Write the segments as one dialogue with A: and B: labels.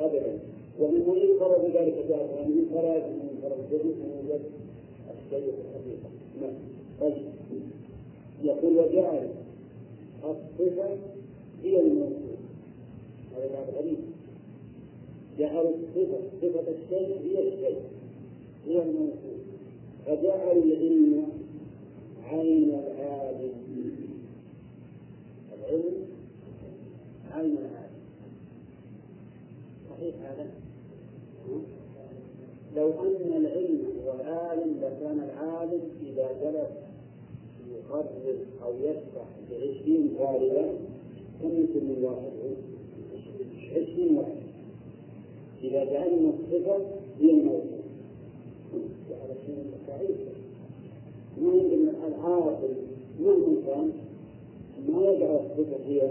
A: أبدا. ومن ينكر بذلك جاء أن ينكر أن ينكر الجزء أن يوجد الشيء الحقيقة. نعم. طيب. يقول وجعل الصفة هي الموصول. هذا بعد غريب جعل الصفة صفة الشيء هي الشيء. هي الموصول. فجعل العلم عين العالم. العلم عين العالم. صحيح هذا؟ لو أن العلم هو العالم لكان العالم إذا جلس يقرر أو يشرح بعشرين طالبا كم يكون واحد؟ عشرين واحد. إذا جعلنا الصفة هي الموضوع. هذا شيء سعيد ما عندنا العاقل مهما كان ما يجعل الصفة هي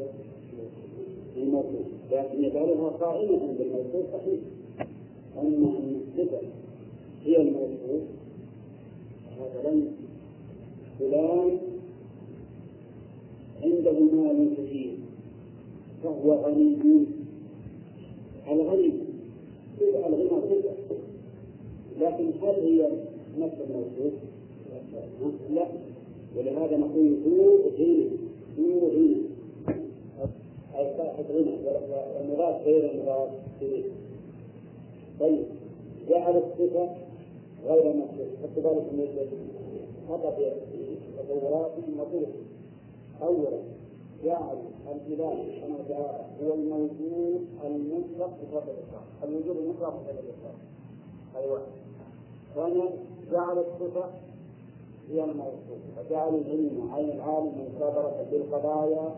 A: الموضوع. لكن يجعلها قائمة بالموضوع صحيح. أما أن الصفة هي الموضوع هذا لم فلان عنده مال كثير فهو غني. الغني الغنى صفة لكن هل هي نفس الموصوف؟ لا. ولهذا نقول ذو غنى ذو غنى. أي صاحب غنى والمراد غير المراد طيب جعل الصفة غير مخلوق من خطأ في تصورات مطلوبة أولا جعل الإله سبحانه وتعالى هو الموجود المطلق بفضل الإطلاق الوجود المطلق بفضل الإطلاق هذا واحد ثانيا جعل الصفة هي الموصوف. وجعل العلم عين العالم مصادرة بالقضايا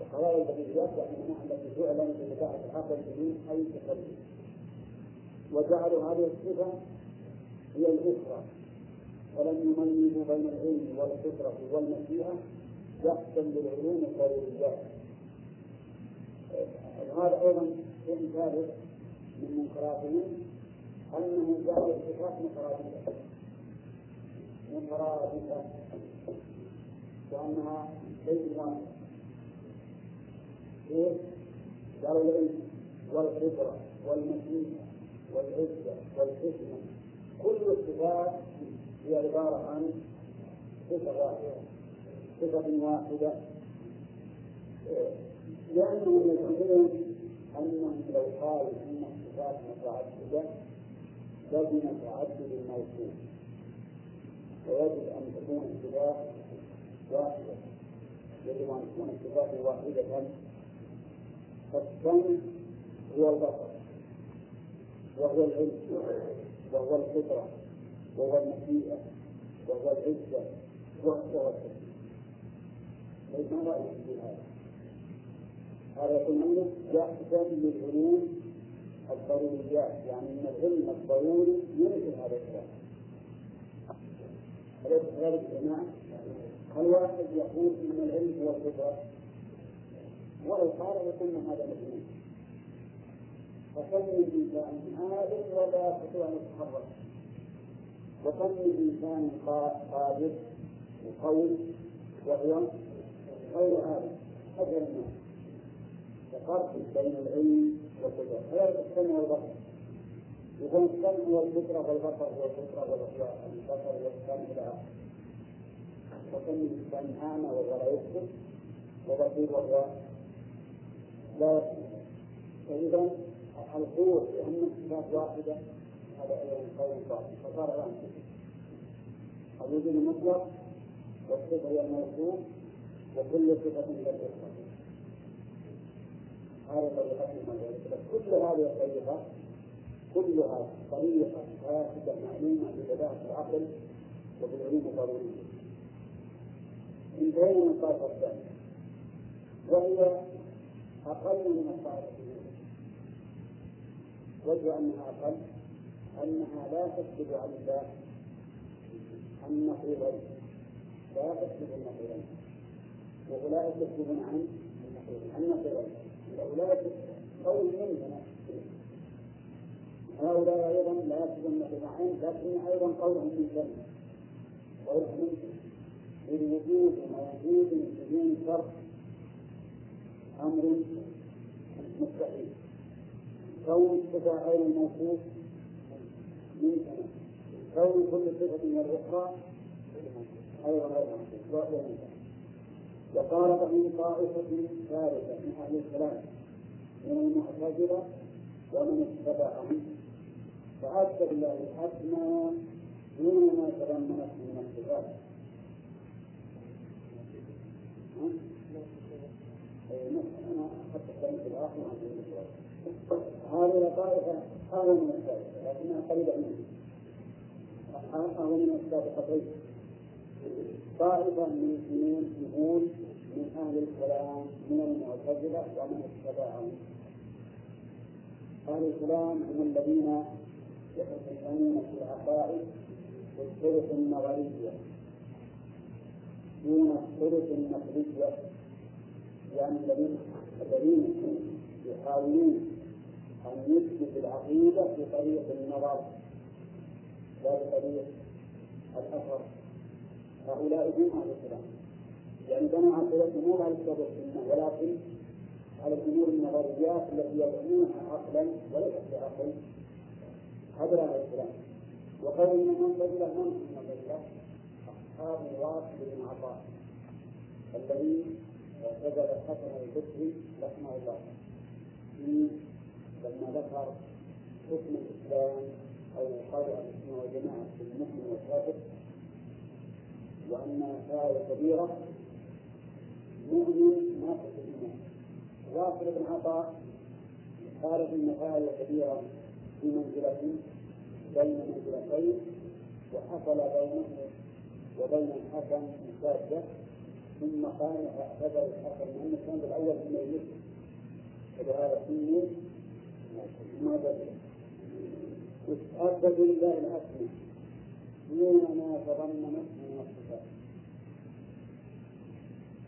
A: القضايا البديهيات يعني التي تعلم بمتاعة العقل بدون أي تكلف وجعلوا هذه الصفة هي الأخرى. ولم يميزوا بين العلم والفطرة والمشيئة بحثا للعلوم الضروريات هذا أيضا شيء ثالث من منكراتهم أنه جعل الصفات مترادفة. مترادفة. وأنها شيء واحد؟ قالوا العلم والفطرة والمشيئة والعزة والحكمة. كل الصفات هي عبارة عن صفة واحدة صفة واحدة. لأنهم يزعمون أنهم لو قالوا أن الصفات متعددة لازم تعدد الموصوف ويجب أن تكون الصفات واحدة. يجب أن تكون الصفات واحدة. فالسمع هو البصر وهو العلم وهو الفطرة وهو المشيئة وهو العزة وهو التوكل. ليس رأي في هذا. هذا يقول يحسن للعلوم الضروريات يعني إن العلم الضروري ينزل هذا الكلام. أليس كذلك يا جماعة؟ هل واحد يقول إن العلم هو الفطرة ولو قال يقول هذا مجنون فكم من انسان عادل ولا يستطيع أن يتحرك. وكم من انسان قادر وقوي وهو غير عادل. أجل الناس ففرق بين العلم والقدرة. هذا السمع والبصر. يكون السمع والفطره والبصر والأخلاق. البصر والسمع إلى اخره وكم من انسان أعمى وهو لا يبصر وبصير وهو لا يسمع فإذا القوة بأن الصفات واحدة. هذا أيضا قول باطل. فصار الآن الوجود المطلق والصفة هي الموصوف وكل صفة الأخرى هذا طريقة كل هذه الطريقة كلها طريقة فاسدة معلومة ببداهة العقل وبالعلوم الضرورية انتهينا من الطائفة الثانية وهي أقل من الطائفة وجه أنها أقل أنها لا تكتب عن الله. النقيضين لا تكتب النقيضين وأولئك يكتبون عن النقيضين وأولئك قول هؤلاء أيضا لا يكتبون النقيضين لكن أيضا قولهم من جنة قولهم للوجود وموجود بدون فرق أمر مستحيل. كون الصفة غير الموصوف ممكن. كون كل صفة من الأخرى أيضا غير موصوف وقال به طائفة ثالثة من أهل الكلام من المعتزلة ومن اتبعهم فأثبت الله الحسنى دون ما تضمنت من الصفات. هذه طائفة أهل من الثالثة لكنها قريبة منه أهل من السابقتين طائفة من المسلمين يقول من أهل الكلام من المعتزلة ومن اتبعهم أهل الكلام هم الذين يتكلمون في العقائد والطرق النظرية دون الطرق النقلية يعني الذين الذين يحاولون أن يثبت العقيدة بطريق النظر لا بطريق الأثر. هؤلاء هم أهل الكلام. يعني بنوا عقيدتهم مو على الكتاب والسنة ولكن على الأمور النظريات التي يدعونها عقلا وليست بعقل هذا أهل الكلام. وقول من المنتزلة من المنتزلة أصحاب الواصل بن عطاء الذي اعتزل الحسن البصري رحمه الله. لما ذكر حكم الإسلام أو قول السنة والجماعة في المؤمن والكافر وأن آية كبيرة مؤمن ناقص الإيمان. واصل بن عطاء قال إن آية كبيرة في منزلة بين منزلتين وحصل بينه وبين الحسن مساجة ثم قام فاعتذر الحسن لأن كان الأول في الميت ولهذا سمي ما بدل يتأكد لله الأسمى دون ما تضمنت من الصفات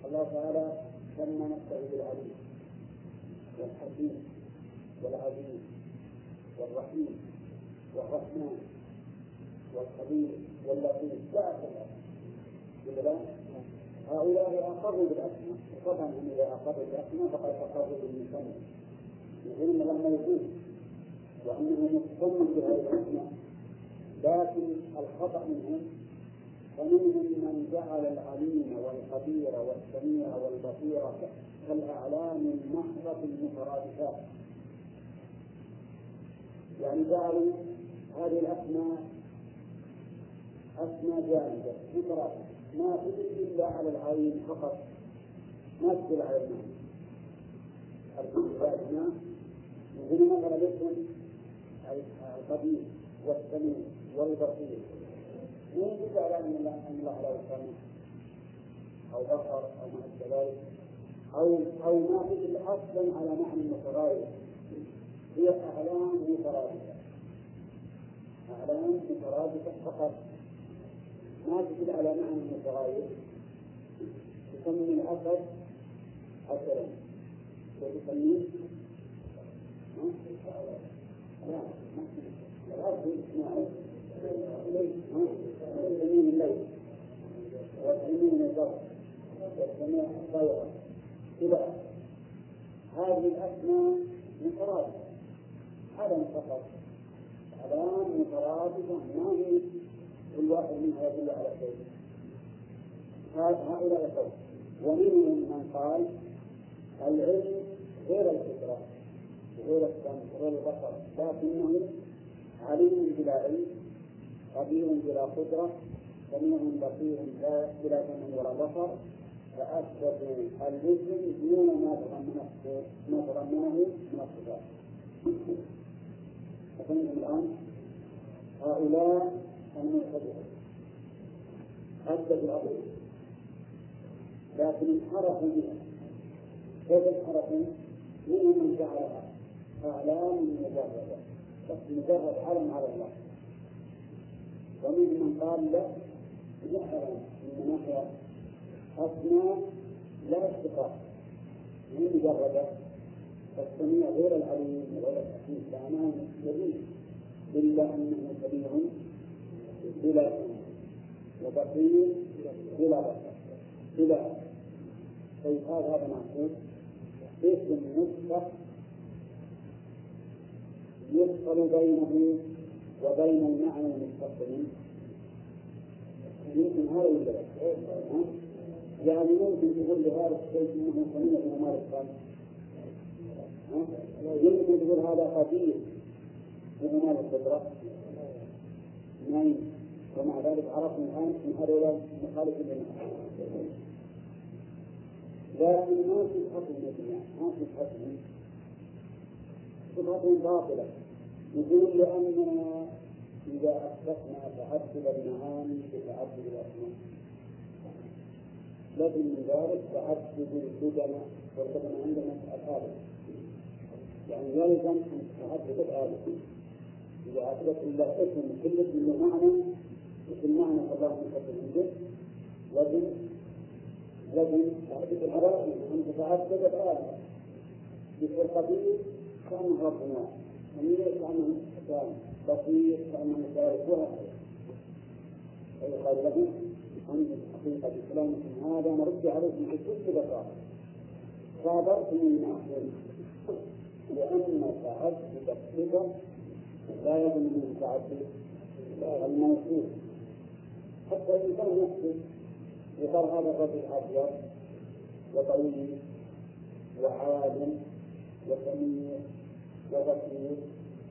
A: الله تعالى سمى نفسه بالعليم والحكيم والعزيز والرحيم والرحمن والخبير واللطيف. لا أكثر هؤلاء أقروا بالأسماء طبعا إذا أقروا بالأسماء فقد أقروا بالمسمى العلم لما يجوز وأنه مصمم بهذه الأسماء. لكن الخطأ منهم فمنهم من جعل العليم والخبير والسميع والبصير كالأعلام المحضة المترادفات. يعني جعلوا هذه الأسماء أسماء جامدة مترادفة. ما تدل إلا على العين فقط. ما تدل على المعنى الأسماء مثل مثلا الاسم القديم والسميع والبصير. مو يدل على أن الله أن الله له أو بصر أو ما أشبه ذلك. أو أو ما تدل أصلا على معنى متغير هي أعلام مترادفة أعلام مترادفة فقط. ما تدل على معنى متغير تسمي الأسد أسدا وتسميه لا اسمها وتسميه الليل هذه الأسماء مترادفة علم فقط علام مترادفة ما هي كل واحد منها يدل على شيء هؤلاء يقول ومنهم من قال العلم غير الفطرة غير السمع غير البصر لكنه عليم بلا علم قدير بلا قدرة سميع بصير بلا سمع ولا بصر فأثبتوا الاسم دون ما تضمنه ما تضمنه من الصفات. فهمتم الآن؟ هؤلاء أثبتوا الأصل لكن انحرفوا بها كيف انحرفوا؟ من جعلها أعلام مجردة مجرد علم على الله ومنهم من قال لا يعلم من ناحية أسماء لا اشتقاق من مجردة فالسميع غير العليم ولا الحكيم لأنه جديد إلا أنه كبير بلا وبصير بلا بلا طيب هذا هذا معقول. اسم نسخة يفصل بينه وبين المعنى المستقبل يمكن هذا ولا لا؟ يعني ممكن تقول لهذا الشيء إنه سميع وما الخمر يمكن تقول هذا خفيف وما القدرة نعم ومع ذلك عرفنا الآن أن هذا مخالف لنا. لكن ما في حكم الجميع ما في حكم صفة باطلة يقول لأننا إذا أثبتنا تعدد المعاني بتعدد الأسماء لكن من ذلك تعدد القدماء والقدماء عندنا أفعال يعني يلزم أن تعدد الآلة أثبت الله اسم كل اسم له معنى وفي المعنى الله مقدم عنده لكن لكن تعدد العراقي أن تتعدد الآلة مثل القدير كأنه ربنا. أمير كأنه كان بصير كأنه ثالث وهكذا فيقال له عن حقيقة إسلامكم هذا نرد عليكم بكل بساطة صادرتم من أحسن لأن تعدد الصفة لا يظن من تعدد الموصوف حتى الإنسان نفسه يقال هذا الرجل أبيض وطويل وعالم وسميع وبصير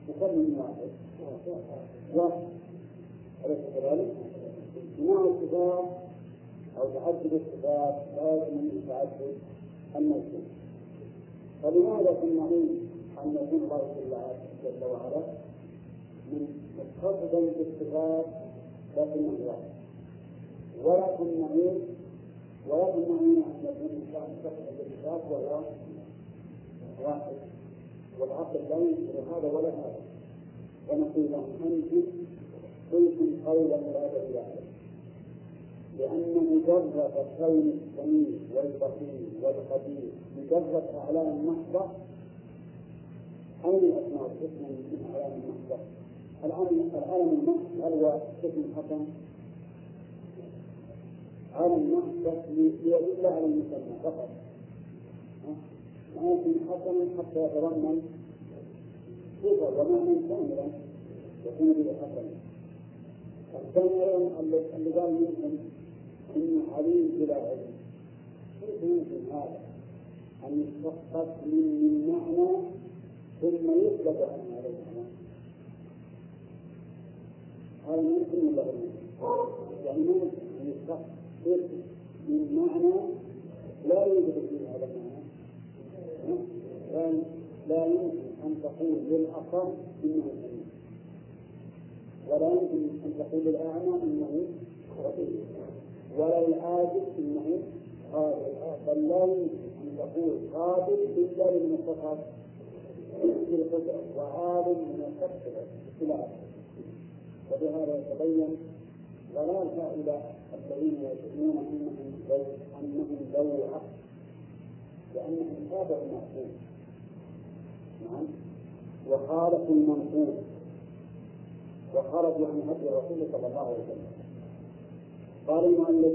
A: وكل واحد. واحد أليس كذلك؟ نوع الصفات أو تعدد الصفات لا يكون من تعدد الموصوف فلماذا تمنعون أن يكون الله جل وعلا من متصفا بالصفات لكنه واحد ولا تمنعون ولا تمنعون أن يكون الإنسان متصفا بالصفات وهو واحد. والعقل لا ينكر هذا ولا هذا. ونقول أنتم قلتم قولا لا عليه. لأن مجرد كون السميع والبصير والخبير مجرد أعلام محضة أين الأسماء الحسنى من أعلام المحضة؟ الآن العالم المحض هل هو اسم حسن؟ عالم محض ليدل على المسمى فقط. اسم حسن حتى يتضمن صفة ومعنى كاملا يكون به حسنا الثاني اللي قال منكم إنه عليم بلا علم. كيف يمكن هذا؟ أن يشتق من معنى ثم يثبت عن هذا المعنى هذا ممكن ولا يعني ممكن من معنى لا يوجد فيه هذا المعنى لا يمكن ان تقول للاصم انه سليم ولا يمكن ان تقول للاعمى انه خطير ولا العاجز انه قادر بل لا يمكن ان تقول قادر الا لمن اتصف بالقدره وعالم من اتصف بالخلاف وبهذا يتبين. ضلال هؤلاء الذين يزعمون أنهم لو أنهم لو عقل لأنهم تابعوا المعقول نعم. وخالفوا المنقول وخرجوا عن هدي الرسول صلى الله عليه وسلم. قال المؤلف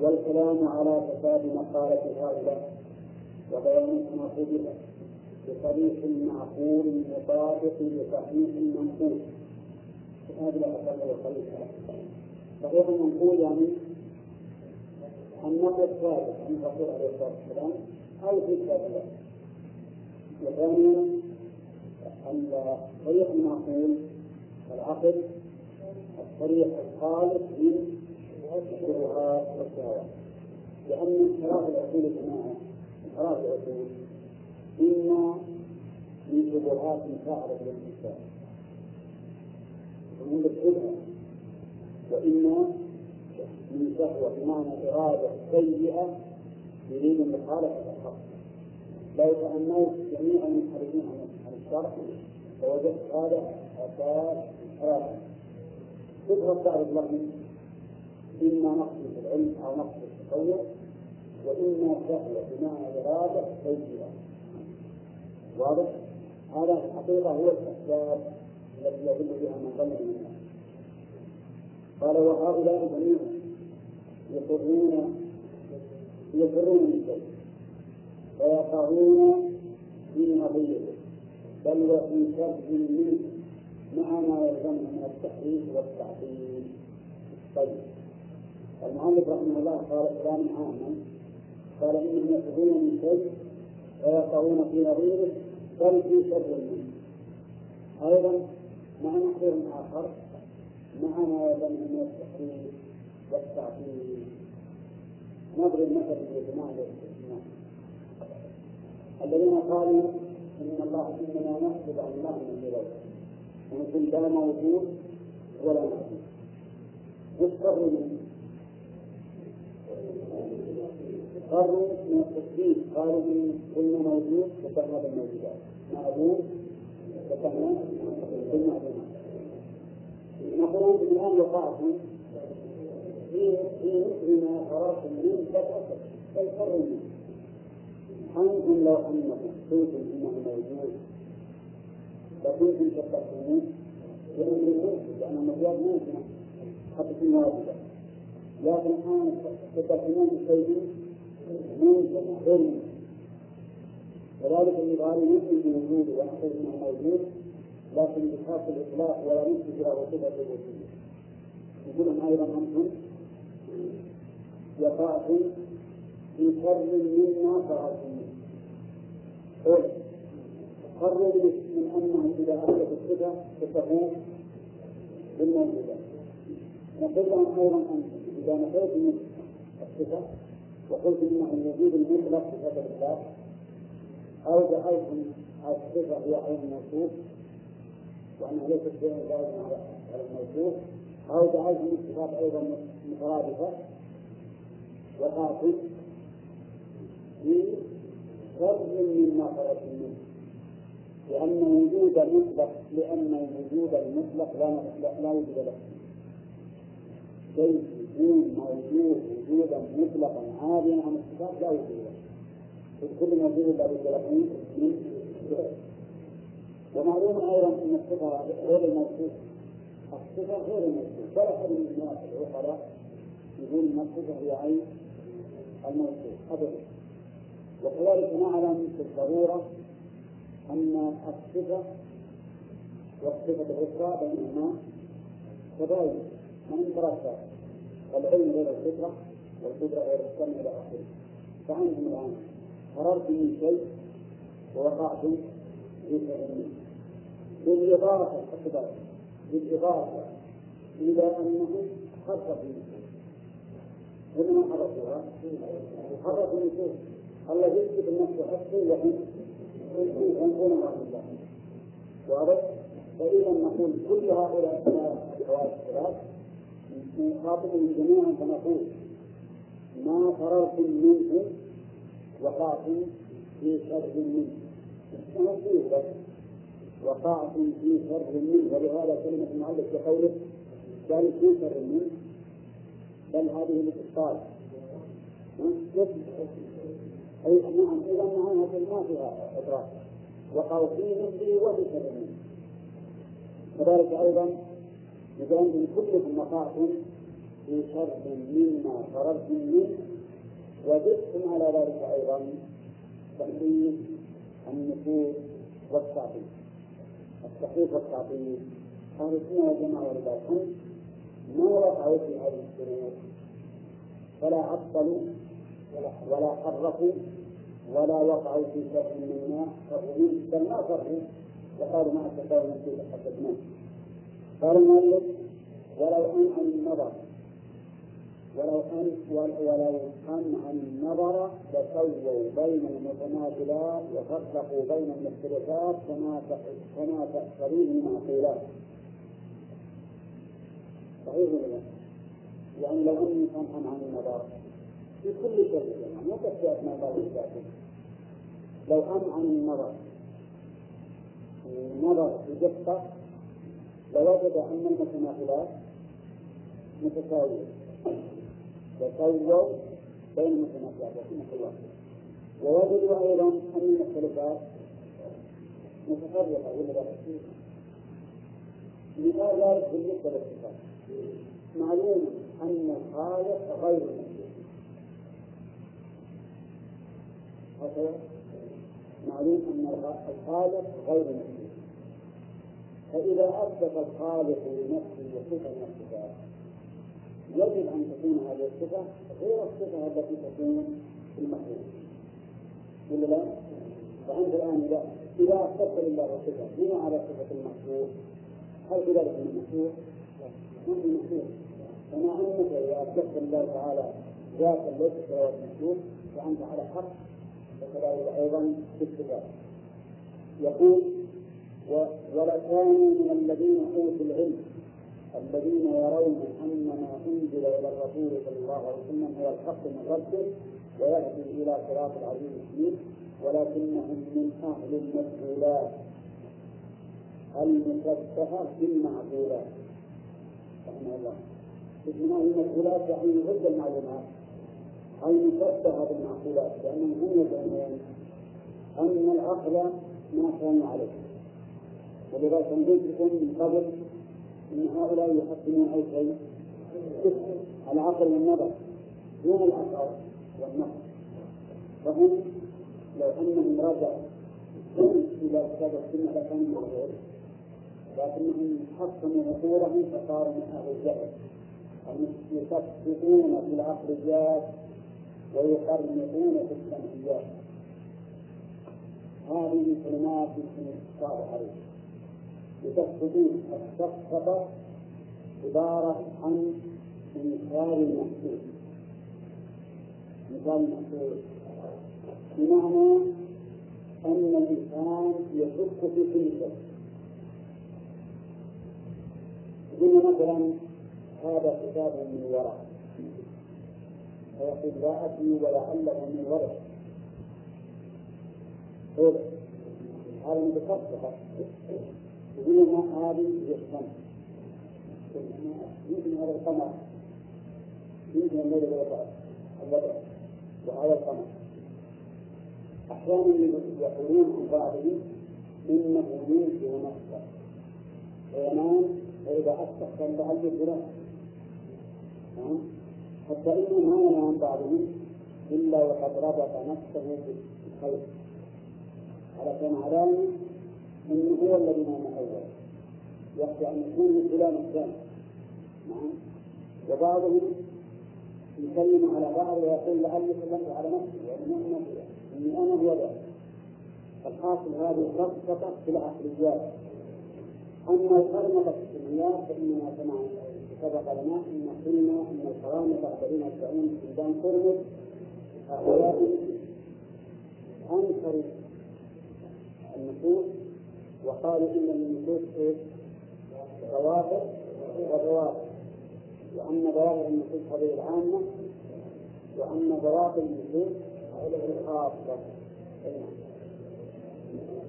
A: والكلام على فساد مقالة هؤلاء وبيان ناقضها بصريح معقول مطابق لصحيح المنقول هذا لا أقل وصريح صحيح المنقول يعني النقل الثابت عن الرسول عليه الصلاة والسلام أو في كتاب الله. وثانيا الطريق المعقول العقل الطريق الخالص من الشبهات والشهوات لأن انحراف العقول يا جماعة انحراف العقول إما من شبهات تعرض للإنسان. ومن الشبهة وإما من شهوة بمعنى إرادة سيئة يريد مخالفة الحق. لو تأملت جميع المنحرفين عن الشرع فوجدت هذا أساس انحراف شبهة تعرض لهم إما نقص في العلم أو نقص في التصور وإما شهوة بمعنى إرادة سيئة. واضح؟ هذا الحقيقة هو الأسباب التي يدل بها من ظن من قال وهؤلاء جميعا يقرون يقرون من شيء ويقعون في مضيته بل وفي شر منه مع ما يلزمه من التحريف والتعطيل طيب. المؤلف رحمه الله قال كلاما عاما قال إنهم يأخذون من شيء ويقعون في نظيره بل في شر منه أيضا مع محذور آخر. مع ما يلزمه من التحريف والتعطيل نضرب مثلا لجماعة الاستثناء الذين قالوا إن الله اننا نحسب عن الله من بلاد ونقول لا موجود ولا موجود. يستغرب قالوا من التثبيت قالوا قلنا موجود فتحنا بالموجودات معبود فتحنا بالمعلومات نقول الآن وقعتم في في مثل ما فتأكد بل قرروا منه أنتم لو أنكم قلتم إنه موجود. لكنتم تتقون لأنه لأن المجال ممكن حتى في واجبة لكن الآن تتقون بشيء ممكن علم. وذلك النظام يمكن بوجوده ونقول إنه موجود. لكن بخاص الإطلاق ولا يمكن له صفه الوجود يقولون أيضا أنتم وقعتم في شر مما فرغتم قل قرروا من أنه إذا اثبت الصفة فتكون بالموجودة. نقول لهم أيضا أنتم إذا نفيتم الصفة وقلت إنه الوجود المطلق صفه الاطلاق أو جعلتم الصفة هي عين الموصوف وانها ليست شيئا زائدا على الموصوف أو جعلتم الصفات أيضا مترادفه وقاتل. في شر مما خرج منه لأن وجود المطلق لأن وجود المطلق لا لا وجود له. شيء يكون موجود وجودا مطلقا عاديا عن الصفات لا وجود له. كل موجود لا بد له من ومعلوم أيضا أن الصفه غير الموصوف. الصفه غير الموصوف. ولا أحد من الناس العقلاء يقول إن الصفه هي عين الموصوف. أبدا. وكذلك نعلم بالضرورة أن الصفة والصفة الأخرى بينهما تباين من انتركت العلم غير الفطرة والقدرة غير السمع إلى آخره. فعندهم الآن قررت من شيء ووقعت في فعل بالإضافة بالإضافة إلى أنه خرج في وإنما حرفوها حرفوا النصوص الذي يثبت النفس حقه وهم ينفون عن الله. واضح؟ فإذا نقول كل هؤلاء الحوادث الثلاث نخاطبهم جميعا فنقول ما فررتم منه وقعتم في شر منه وقعتم في شر منه ولهذا كلمة المؤلف بقوله قال في شر منه بل هذه الاتصال أي نعم إذا معناها ما فيها إدراك. وقعوا في مثله وفي شبهه كذلك أيضا إذا أنتم كلكم وقعتم في شر مما فررتم منه وزدتم على ذلك أيضا تحريف النفوس والتعطيل التحريف والتعطيل. أهل السنة والجماعة ولله ما وقعوا في هذه الشروط فلا عطلوا ولا حرفوا ولا وقعوا في شر من الماء بل ما فرحوا وقالوا ما استطاعوا نفسي حدثناه قال المؤلف ولو أن عن النظر ولو ان ولو عن النظر لسووا بين المتماثلات وفرقوا بين المختلفات كما كما تقتضيه معقولات صحيح ولا لا؟ يعني لو أني انعم عن النظر في كل شيء يعني مو بس في الله وصفاته. لو انعم النظر النظر بدقه لوجد أن المتناقلات متساوية. تسووا بين المتناقلات رحمه الله. ووجدوا أيضا أن المختلفات متفرقة ولا لا؟ مثال ذلك بالنسبة للصفات معلوم أن الخالق غير هكذا معلوم أن الخالق غير مخلوق فإذا أثبت الخالق لنفسه صفة من الصفات يجب أن تكون هذه الصفة غير الصفة التي تكون في المخلوق ولا لا؟ فأنت الآن إذا إذا أثبت لله صفة بما على صفة المخلوق هل في ذلك من المخلوق؟ ما في مخلوق فما أنك إذا أثبت لله تعالى ذاتا ليس كذلك المخلوق فأنت على حق وكذلك أيضا في الصفات يقول ولكانوا من الذين أوتوا العلم الذين يرون أن ما أنزل إلى الرسول صلى الله عليه وسلم هو الحق من ربه ويهدي إلى صراط العزيز الحميد ولكنهم من أهل المجهولات المشبهة بالمعقولات. رحمه الله. اسم أهل المجهولات يعني ضد المعلومات. المشبهة بالمعقولات لأنهم هم يزعمون أن العقل ما كان عليه. ولذلك لكم من قبل أن هؤلاء يحكمون أي شيء. العقل والنظر دون الأثر والنقل فهم لو أنهم رجعوا إلى كتاب السنة لكانوا مغفور لكنهم حكموا عقولهم فصاروا من أهل الجهل. يصدقون في العقليات ويقرنطون في السمعيات هذه كلمات يمكن الصعب عليه يقصدون الشخصة عبارة عن مثال المحسوس مثال المحسوس بمعنى أن الإنسان يشك في كل شيء. قلنا مثلا هذا كتاب من ورق. فيقول لا أدري ولعله من ورق. هذا يقولون هذه هي الشمس يمكن هذا القمر. يمكن الليل والبدر وهذا القمر. أحيانا يقولون عن بعضهم إنه ينكر نفسه. وينام فإذا أصبح كان لعل فلان حتى إنه ما ينام بعضهم إلا وقد ربط نفسه بالخير. على كان أنه هو الذي نام أول يخشى أن يكون فلان الثاني. نعم. وبعضهم يسلم على بعض ويقول لعلي سلمت على نفسي وأنا إني أنا هو ذاك فالحاصل هذه ربطة في العقليات. أما القرمطة في السمعيات فإننا كما سبق لنا أن قلنا أن القرامطة الذين يدعون استخدام قرمط هؤلاء أنكروا النصوص وقالوا إن النصوص إيش؟ ظواهر وظواهر وأن ظواهر النصوص هذه العامة وأن ظواهر النصوص هذه الخاصة.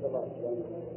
B: تقريبا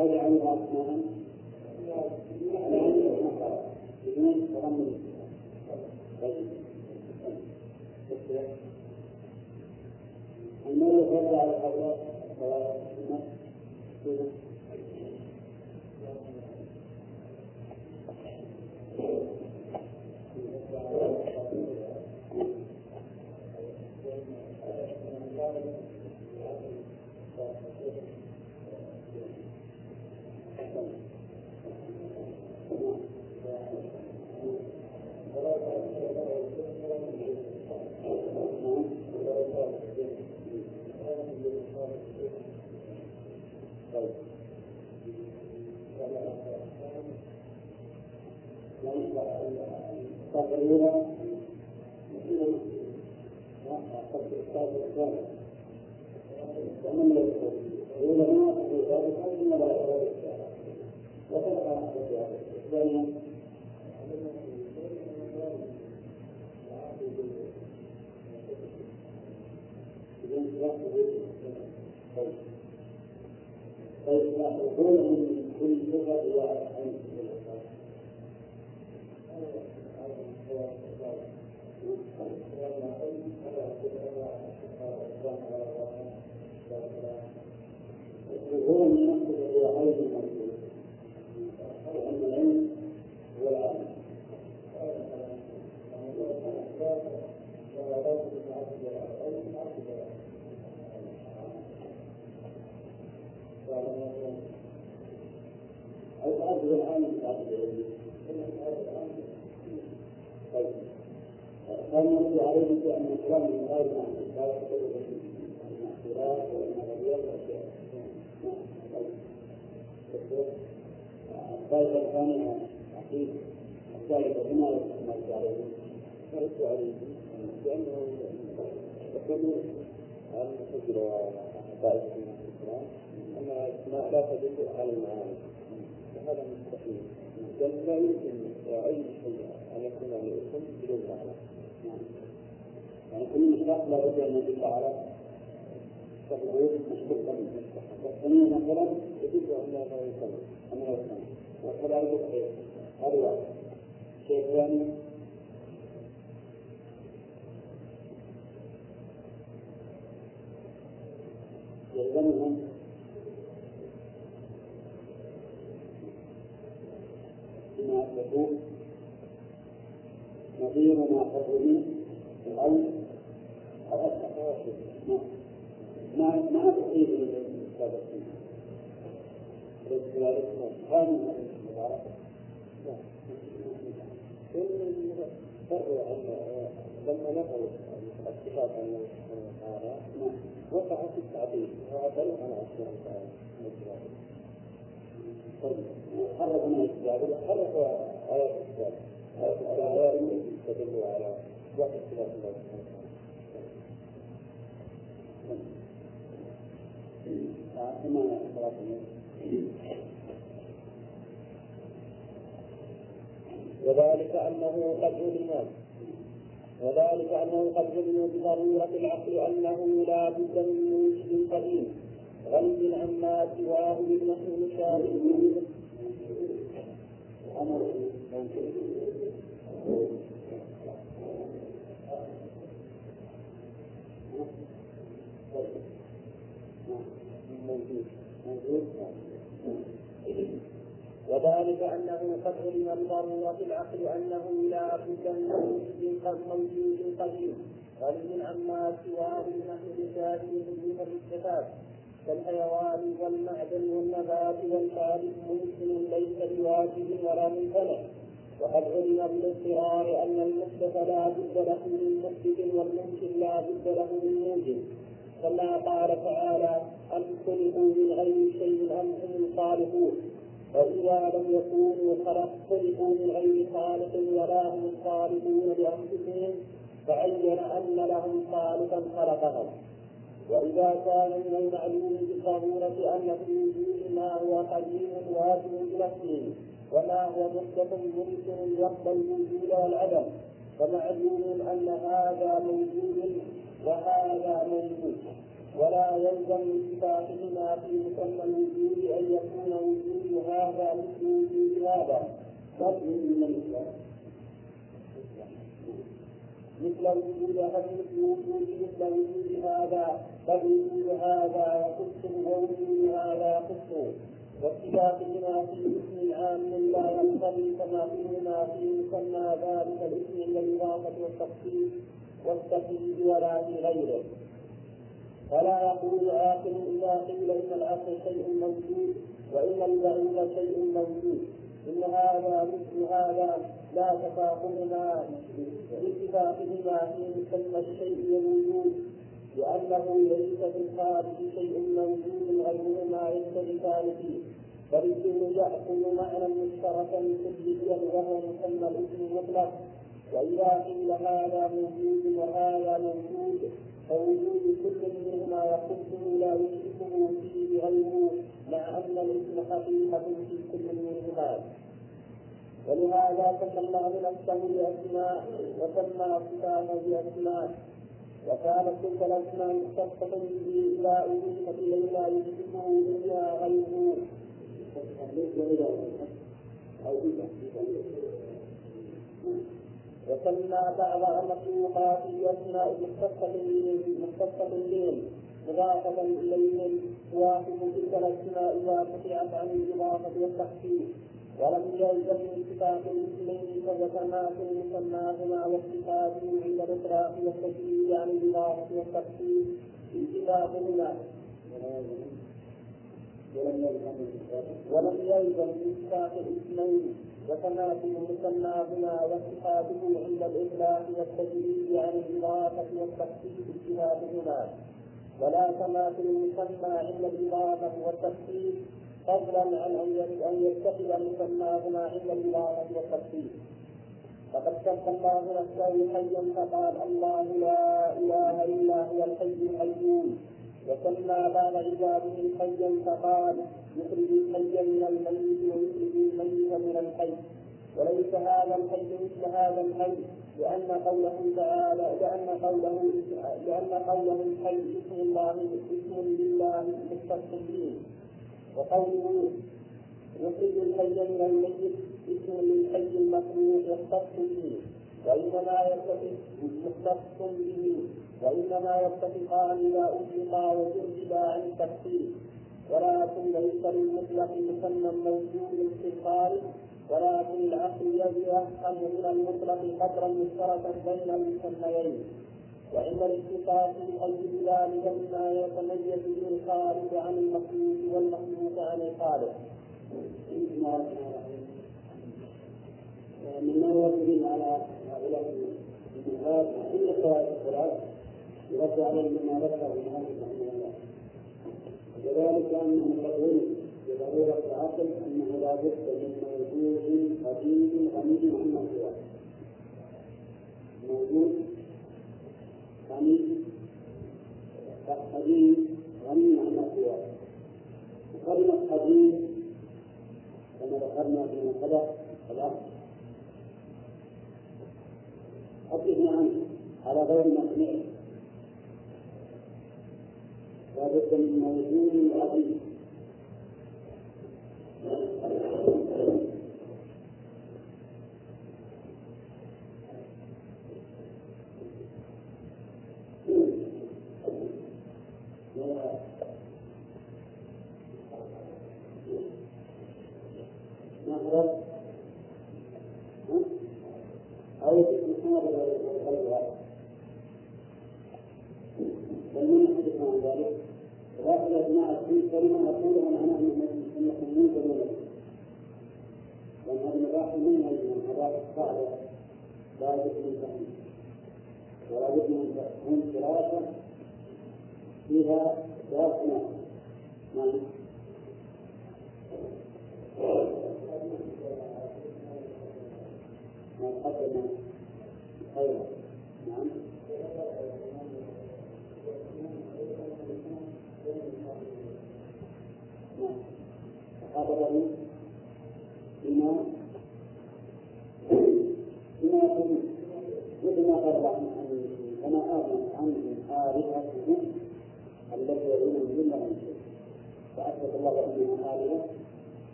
B: هل عندها أسنان؟ لا عندها نقرة بدون تضمن المرء لا بد أن يدل على تقدير مشتقا والثانية مثلا يدل على أنه يسمى أنه يسمى وكذلك هذا واحد الشيء الثاني يلزمهم بما يكون نظير ما أو أكثر ما ما تقيد الكتاب ذلك كان عن لما نقلوا الاتفاق عن الله سبحانه وتعالى وقع في التعديل وعدل عن اشياء تعالى طيب حرف من الكتاب حرف آيات الكتاب آيات الكتاب تدل على وقت اختلاف الله سبحانه وتعالى وذلك أنه قد علم وذلك أنه قد علم بضرورة العقل أنه لا بد من موجب قديم. غني عما سواه وذلك أنه قد علم بضرورة العقل أنه لا بد من موجود قديم غني عما سواه نحو بذاته من الاتفاق. كالحيوان والمعدن والنبات والخالق ممكن ليس بواجب ولا ممتنع وقد علم بالاضطرار أن المحدث لا بد له من محدث والممكن لا بد له من موجب كما قال تعالى أم خلقوا من غير شيء أم هم الخالقون وإذا لم يكونوا خلق خلقوا من غير خالق ولا هم الخالقون بأنفسهم فعين أن لهم خالقا خلقهم وإذا كان من المعلوم بالضرورة أن في وجود ما هو قديم واجب بنفسه وما هو محدث ممكن يقبل الوجود والعدم فمعلوم أن هذا موجود وهذا موجود ولا يلزم اتفاقهما في مسمى الوجود أن يكون وجود هذا مثل وجود هذا بل من مثل وجود هذا مثل مثل وجود هذا بل وجود هذا يخصه ووجود هذا يخصه واتفاقهما في اسم عام لا يقتضي تماثلهما في مسمى ذلك الاسم كالإضافة والتخصيص والتقييد ولا في غيره. فلا يقول عاقل اذا قيل إن الاصل شيء موجود وإن البعيد شيء موجود. إن هذا مثل هذا لا تفاقهما باتفاقهما في مسمى الشيء الوجود لأنه ليس في الخارج شيء موجود غيرهما يختلفان فيه. فالاسم يأخذ معنى مشتركا كليا وهو مسمى الاسم المطلق. وإذا قيل هذا موجود وهذا موجود فوجود كل منهما يخصه لا يشركه فيه غيره مع أن الاسم حقيقة في كل منهما. ولهذا سمى الله نفسه بأسماء وسمى صفاته بأسماء. وكانت تلك الأسماء مختصة به إذا أضيفت إليه لا يشركه بها غيره. أو وسمى بعض المخلوقات بأسماء مختصة مختصة بهم مضافة إليهم توافق تلك الأسماء قطعت عن الإضافة والتخفيف ولم يلزم اتفاق الاسمين فذكرنا في مسماهما واصطفاته عند الإطلاق والتشديد عن الإضافة والتخفيف اتفاقهما ولم يلزم اتفاق الاسمين وتماثل مسماهما واتخاذه عند الإطلاق والتجريد عن الإضافة والتخفيف اتفاقهما ولا تماثل المسمى عند الإضافة والتخفيف فضلا عن أن يتخذ مسماهما عند الإضافة والتخفيف فقد سمى الله نفسه حيا فقال الله لا إله إلا هو الحي القيوم. وسمى بعض عباده حيا فقال يخرج الحي من الميت ويخرج الميت من الحي. وليس هذا الحي مثل هذا الحي لأن قوله تعالى لأن قوله لأن قوله الحي اسم الله اسم لله به وقوله يخرج الحي من الميت اسم للحي المخلوق يختص به وإنما يتفق مختص به. وإنما يتفقان إذا أطلقا وجرد عن التفصيل ولكن ليس للمطلق مسمى موجود في الخارج ولكن العقل يفهم من المطلق قدرا مشتركا بين المسميين. وعند الاتفاق يؤيد ذلك بما يتميز به الخالق عن المخلوق والمخلوق عن الخالق.
A: من نوى على هؤلاء الجهاد كل قواعد الصلاه يرد عليهم بما ذكر من هذه وكذلك انهم يقولون بضروره العقل أنه لا بد من موجود قديم غني عما سواه موجود غني قديم غني عما سواه وكلمة قديم كما ذكرنا فيما سبق الأصل حدثنا عنه على غير ما سمعت لابد من موجود عظيم أو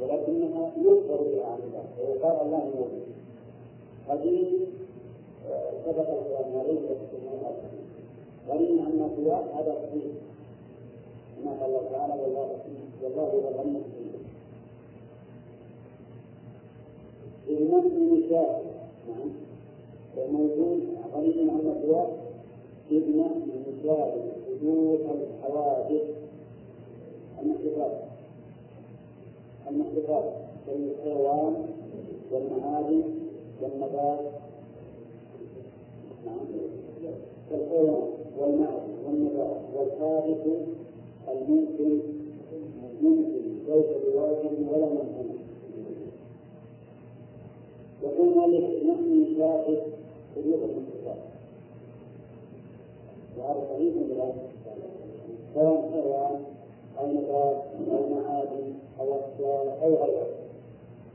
A: ولكنها بها عن الله ويقال الله موجود هذه سبق الكلام عليه في غني عن الخلاف هذا صحيح. كما قال الله تعالى والله والله الغني بنفس مثال نعم وموجود غني عن الخلاف ابن مثال حدوث الحوادث المحدثات المحدثات كالحيوان والمعادن والنبات نعم. كالحيوان والمعدن والنبات والحادث الممكن ممكن ليس بواجب ولا ممكن. يقول مالك نحن شاهد حدوث الانتصار وهذا صحيح ولا سواء حيوان أو نبات أو معادن اشجار أو غيره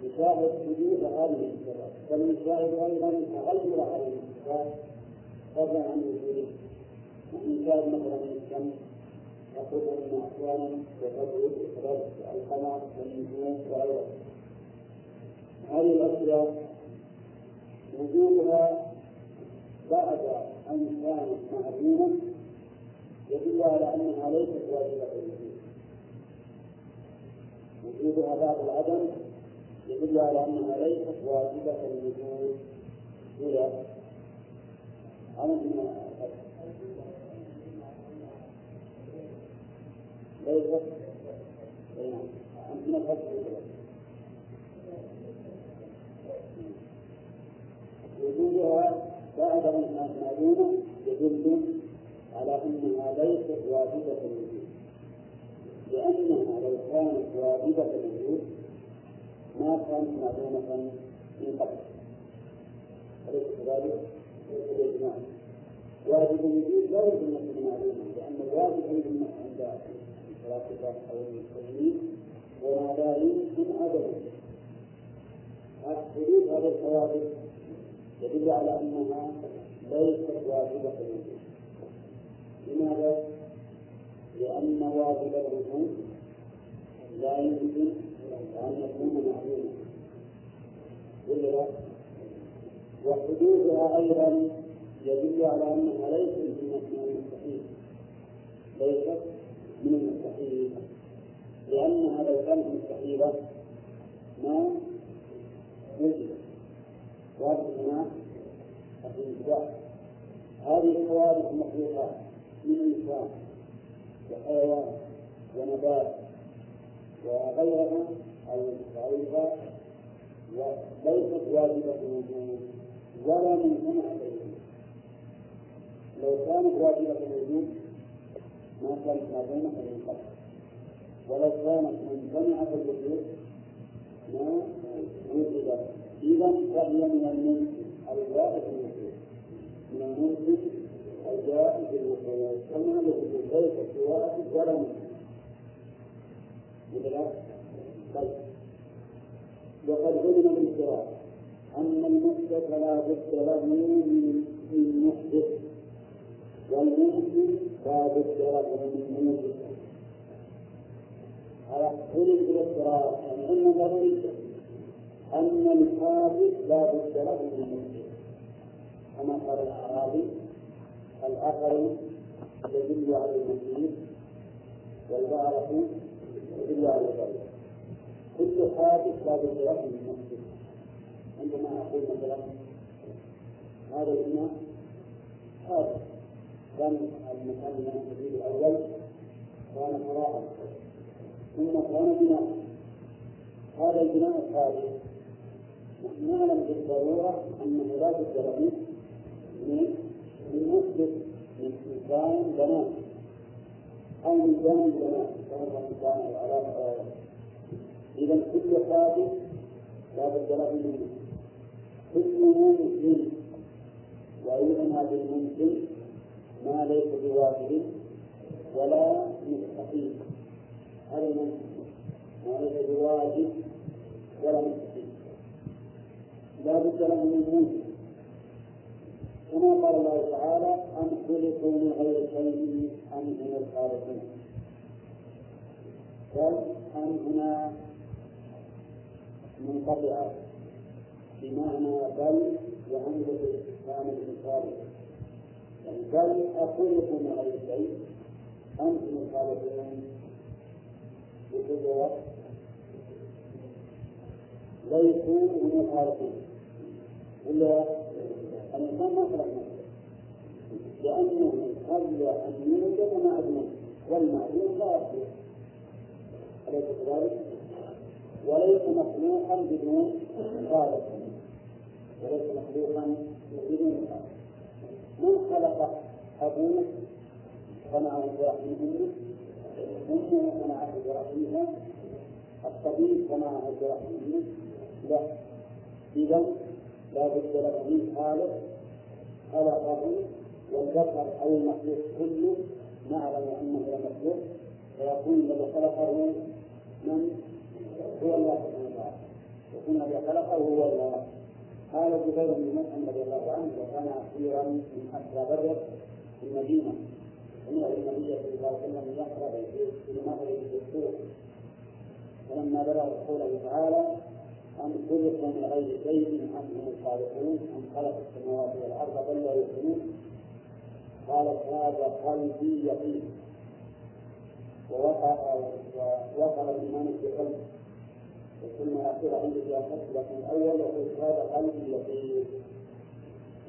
A: يشاهد حدوث هذه الانتصارات بل يشاهد أيضا تغير هذه الانتصارات فضلا عن وجوده نحن نشاهد مثلا الشمس تخرج من أحيانا وتبعد كذلك القمر والنجوم وغيرها هذه الاشياء وجودها بعد أن كانت معلومه يدل على أنها ليست واجبة. الوجود وجودها بعد العدم يدل على انها ليست واجبة الوجود. هي أمر ليست عندنا فتح وجودها بعد أن يدل على انها ليست واجبة الوجود. لأنها لو كانت واجبة الوجود ما كانت معلومة من قبل. أليس كذلك؟ ليس بالإجماع واجب الوجود لا يمكن أن يكون معلوما لأن الواجب عند الفلاسفة أو المسلمين وما لا يمكن عدمه. حدوث هذه الحوادث يدل على أنها ليست واجبة الوجود لماذا؟ لأن واجب الوجود لا يمكن أن يكون معلوما. ولا وحدوثها أيضا يدل على أنها ليست من المستحيل ليست من المستحيل. لأنها لو كانت مستحيلة ما وجدت واضح هنا الانتباه هذه الحوادث المخلوقات من إنسان وحيوان ونبات وغيرها أو غيرها وليست واجبة الوجود ولا ممتنعة الوجود لو كانت واجبة الوجود ما كانت معلومة من قبل ولو كانت ممتنعة الوجود ما وجدت إذا فهي من الممكن الواجب الوجود من الممكن الجائز الوجود كما الوجود ليست بواجب ولا مثل طيب. وقد علم بالفراق أن المحدث لا بد له من محدث والمحدث لا بد له من على علم بالاضطراب يعني علم ضروري أن الحادث لا بد له من محدث كما قال الأعرابي الأثر يدل على المسير والبعرة يدل على الغيب كل حادث لا بد له من محدث عندما أقول مثلا هذا البناء حادث كان المكان من التدريب الأول كان فراغا ثم كان بناء هذا البناء الحادث نحن نعلم بالضرورة أنه لا بد له من محدث من إنسان بناء أو من جانب كان على إذا كل حادث لا بد له منه كل ممكن وأيضا هذا الممكن ما ليس بواجب ولا مستحيل. هذا الممكن ما ليس بواجب ولا مستحيل. لا بد له من ممكن كما قال الله تعالى أم خلقوا من غير شيء أم هم الخالقون بل أم هنا منقطعة بمعنى بل وهمزة الاستفهام الإنكاري يعني بل أخلقوا من غير شيء أنتم الخالقون بكل وقت ليسوا من الخالقين ولا الإنسان ما خلق نفسه لأنه قبل أن يوجد معدوم والمعدوم لا يخلق أليس كذلك؟ وليس مخلوقا بدون خالق وليس مخلوقا بدون خالق من خلق أبوه صنعه برحم أمه صنعه برحمها الطبيب صنعه برحم أمه لا إذا لا بد له من خالق خلقه والبشر أو المخلوق كله نعلم أنه لمخلوق فيكون الذي خلقه من؟ هو الله سبحانه وتعالى. يكون الذي خلقه هو الله. قال جبير بن مطعم رضي الله عنه وكان أخيرا من أسرى بدر في المدينة. سمع النبي صلى الله عليه وسلم يقرأ في المغرب السوق فلما بلغ قوله تعالى أم خلقوا من غير شيء أم هم الخالقون أم خلق السماوات والأرض بل لا يؤمنون. قالت هذا قلبي يقين. ووقع الإيمان في قلبي. ثم الأخير عندي فيها لكن الأول يقول هذا قلبي يقين.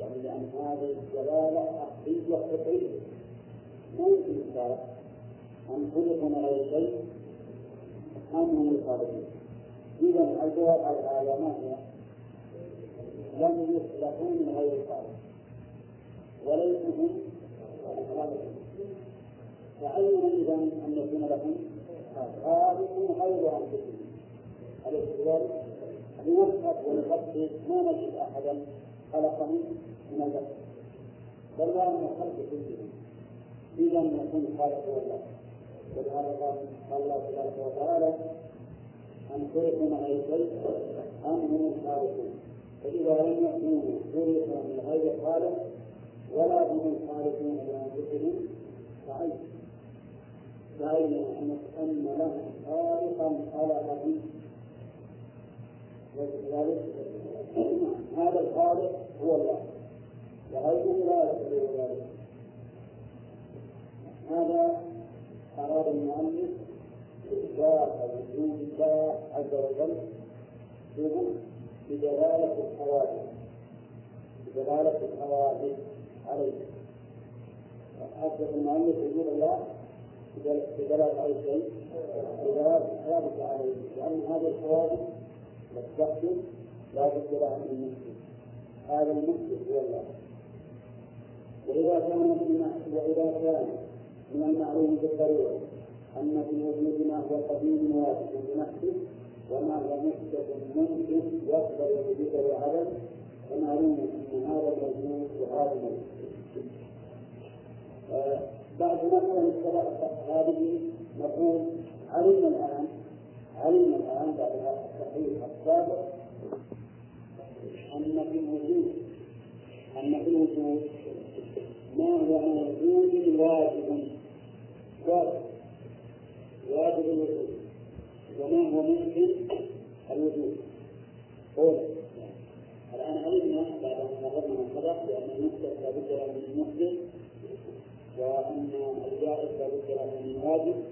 A: يعني لأن هذه الدلالة أصلية فطرية. ما يمكن أن خلقوا من غير شيء أم هم الخالقون إذا الجواب على الآية ما هي؟ لم يخلقوا من غير الخالق وليسوا هم الخالقين فأين إذا أن يكون لهم خالق غير أنفسهم أليس كذلك؟ لنفرض ونفكر ما نجد أحدا خلقهم من البشر. بل لا من الخلق كلهم إذا يكون الخالق هو الله. ولهذا قال الله تبارك وتعالى من غير شيء أم هم الخالقون فإذا لم يكونوا خلقوا من غير خالق ولا هم الخالقون لأنفسهم فأين؟ فأين أن لهم خالقا خلقهم ولذلك هذا الخالق هو الله. وغيره لا يستطيع ذلك. هذا أراد المؤلف إثبات وجود الله عز وجل بدلالة الحوادث بدلالة الحوادث عليه أثبت المؤلف وجود الله بدلالة أي شيء بدلالة الحوادث عليه لأن هذه الحوادث والتحدث لا بد لها من المسلم. هذا المسلم هو الله. وإذا كان من وإذا كان من المعلوم بالضرورة أن في الوجود ما هو قديم واجب بنفسه وما هو محدث ممكن يقبل الوجود والعدم فمعلوم أن هذا الموجود وهذا الموجود بعد مسألة هذه نقول علمنا الآن علمنا الآن بعد هذا التحقيق السابق أن في الوجود أن في الوجود ما هو موجود واجب. واجب واجب الوجود وما هو ممكن الوجود قول. الآن علمنا بعد أن نظرنا من سبق بأن المحدث لا بد له من محدث وأن الجائز لا بد له من واجب.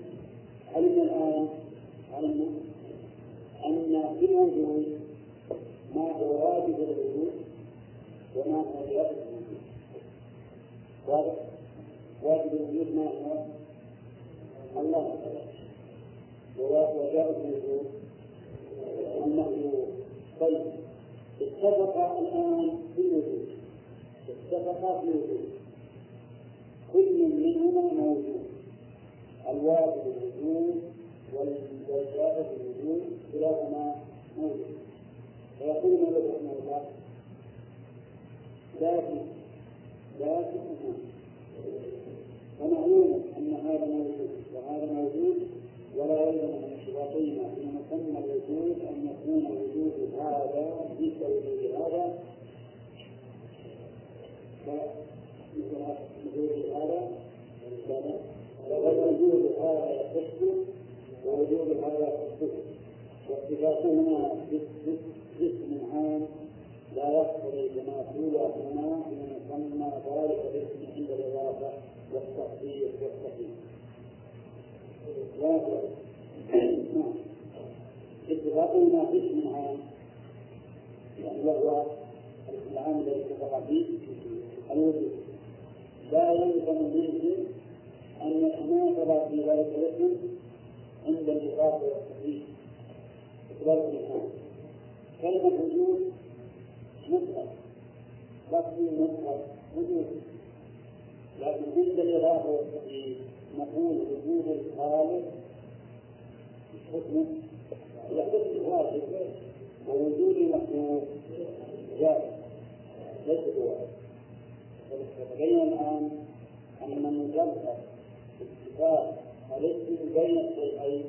A: بين الشيئين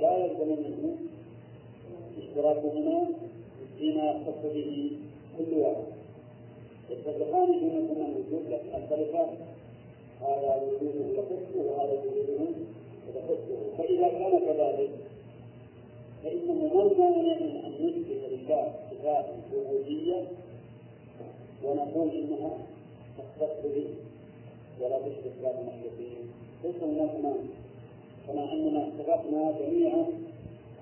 A: لا يلزم منه اشتراكهما فيما يختص به كل واحد. يتفقان فيما كنا الوجود لكن الخلفان هذا وجوده يخصه وهذا وجوده يخصه فإذا كان كذلك فإنه من مانع من أن نثبت لله صفات الوجودية ونقول إنها تختص به. ولا تشبه صفات المخلوقين. ليس هناك مانع. كما أننا اتفقنا جميعا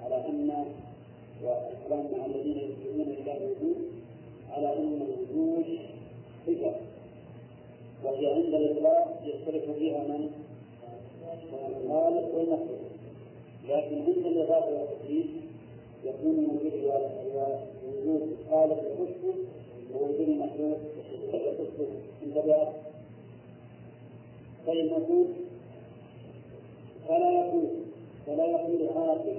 A: على أن والكلام مع الذين ينكرون لله الوجود على أن الوجود صفة وهي عند الإطلاق يختلف فيها من؟ الخالق والمخلوق لكن عند الإضافة والتكليف يكون وجود وجود الخالق يخصه ووجود المخلوق يخصه انتبه طيب نقول فلا يقول فلا يقول عاقل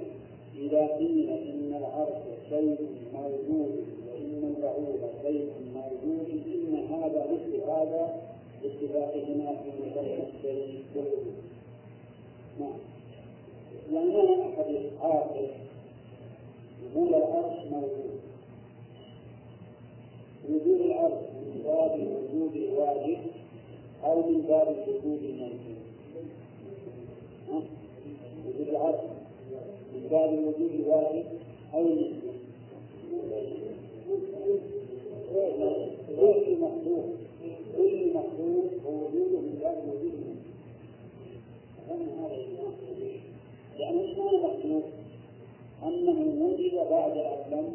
A: إذا قيل إن العرش شيء موجود وإن البعوض شيء موجود إن هذا مثل هذا باتفاقهما في مثل الشيء والوجود. نعم. يعني ما أحد عاقل يقول العرش موجود. وجود العرش من باب الوجود الواجب أو من باب الوجود الموجود. وجود العرش من باب الوجود الواجب أو النسبة كل مخلوق كل مخلوق ووجوده من باب الوجود هذا يعني إيش معنى مخلوق؟ أنه وجد بعد أن لم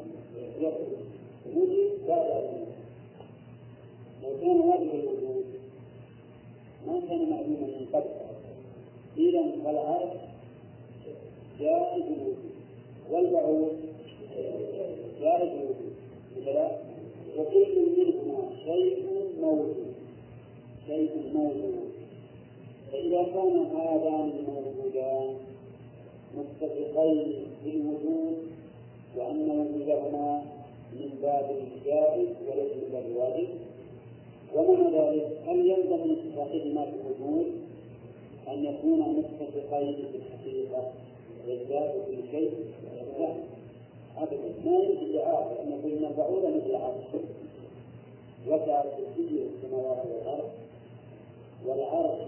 A: يكن وجد بعد أن لو كان واجب الوجود ما كان معلوما من قبل إذا فالعرش جائز الوجود. والبعوض جائز الوجود. وكل منهما شيء موجود. شيء موجود. فإذا كان هذان الموجودان متفقين في الوجود وأن وجودهما من باب الجائز وليس من باب الواجب ومع ذلك هل يلزم من اتفاقهما في الوجود أن يكونا متفقين في الحقيقة والذات في شيء لا أبدا ما يمكن لعاقل أن يكون من بعوضة مثل عاقل وسع كرسي السماوات والأرض والعرش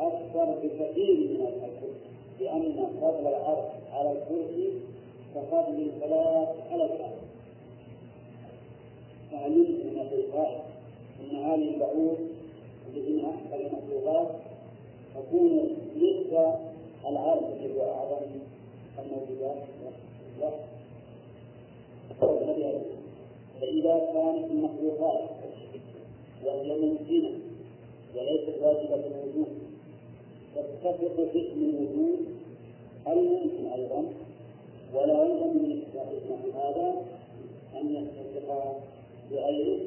A: أكثر بكثير من الكرسي لأن فضل العرش على الكرسي كفضل الثلاث على الأرض من القائل أن هذه البعوض التي من أحسن المخلوقات؟ تكون مثل العرش الذي هو الموجودات فإذا كانت المخلوقات وهي ممكنة وليست واجبة الوجود تتفق في اسم الوجود هل ممكن أيضا ولا يلزم من اتفاق هذا أن يتفق بغيره.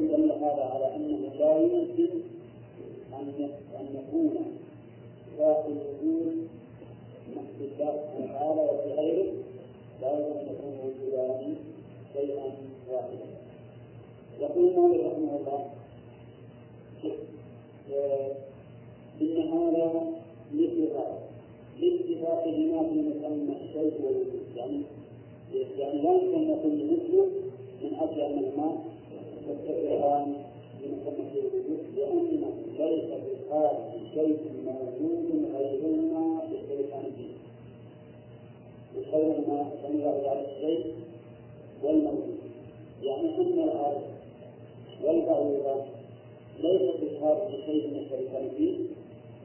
A: دل هذا على أنه لا يمكن أن أن يكون ذات الوجود في الله تعالى وفي غيره لا يمكن أن يكون وجودان شيئا واحدا. يقول مالك رحمه الله إن هذا هذا لاتفاقهما في مسمى الشيء والوجود يعني يعني لا يمكن أن يكون مثله من أجل لأن ليس بخارج شيء موجود غيرنا بالإمكان به بقول ما سمي بذلك الشيء والموجود يعني أن الأرض والبعوضة ليس بخارج شيء من الشيطان فيه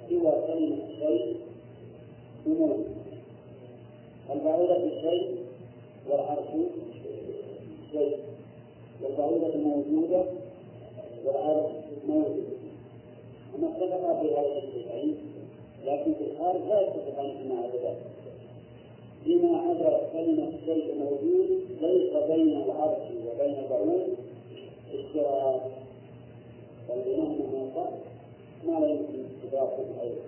A: سوى كلمة شيء أمور البعوضة شيء والعرش شيء والبعوضة موجودة والعارف موجود يوجد أما في هذا الشيئين لكن في الخارج لا يتفقان فيما عدا ذلك لما عدا كلمة الشيء موجود ليس بين العرش وبين الضرور اشتراك بل مهما قال ما لا يمكن ادراكه غيره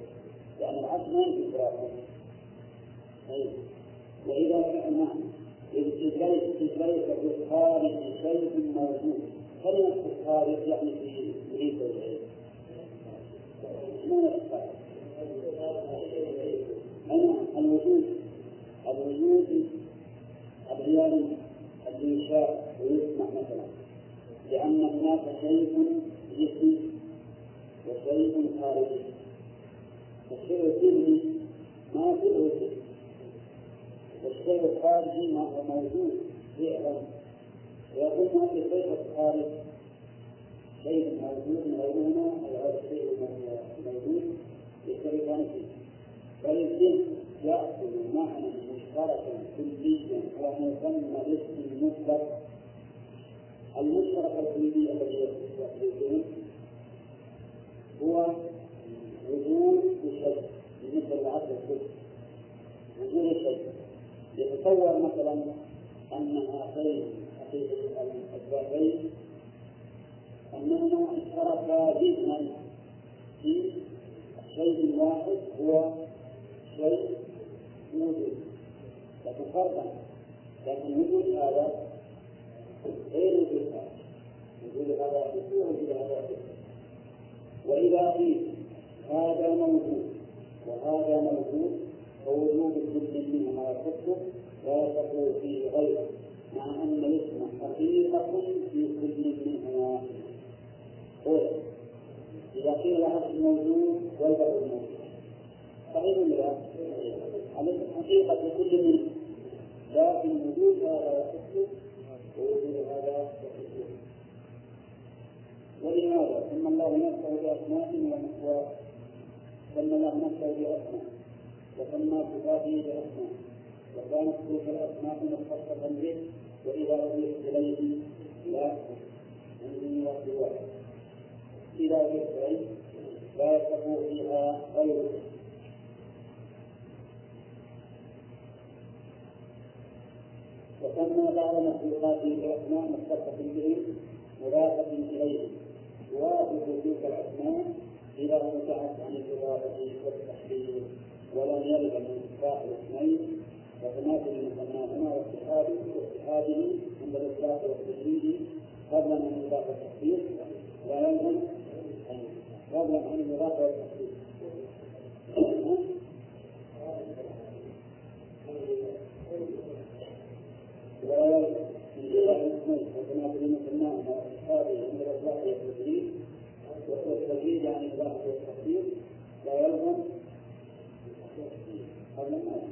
A: لأن العرش ما يمكن ادراكه وإذا كان معنى إذ ليس في الخارج شيء موجود كلمة الخارج يعني في بريد العلم؟ ما أنا الوجود الوجود الرياضي الإنشاء ويسمع مثلا لأن هناك شيء جسمي وشيء خارجي. الشيء الذهني ما في الوجود. والشيء الخارجي ما هو موجود فعلا. ما في الشيء الخارج شيء موجود غيرهما أو هذا الشيء موجود يشتركان بل الذهن يأخذ معنى مشتركا كليا ومسمى باسم المطلق المشترك الكلي الذي يقصدون هو وجود الشيء بالنسبة للعقل الكلي. وجود الشيء. يتصور مثلا أن هاتين الذاتين أنهما اشتركا ذهنا في شيء واحد هو شيء موجود. لكن فرقا لكن وجود هذا غير وجود هذا وجود هذا وجود هذا وإذا قيل هذا موجود وهذا موجود فوجود كل منهما يخصه لا تقول فيه غيره. مع أن الاسم حقيقة في كل منهما قول إذا قيل هذا موجود والبعض موجود. صحيح ولا لا؟ الاسم حقيقة في كل منهما لكن وجود هذا يخصه ووجود هذا يخصه ولهذا ثم الله نفسه بأسماء وسمى الله نفسه بأسماء. وسمى صفاته بأسماء. وكانت تلك الأسماء مختصة به. وإذا أضيف إليه لا عندي وسواه إذا أضيف إليه لا يستطيع فيها غيره وسمى بعض مخلوقاته بأسماء مختصة به مضافة إليه توافق تلك الأسماء إذا انتهت عن الإضافة والتحديد ولم من إصلاح الاثنين وتماثل المسماهما واتحاده واتحاده عند الإطلاق والتجريد عن الإضافة والتحديد لا يلزم فضلا عن الإضافة والتحديد ولا يلزم الاثنين وتماثل المسماهما واتحاده عند الإطلاق والتجريد والتجريد عن الإضافة والتحديد لا يلزم قبل الموت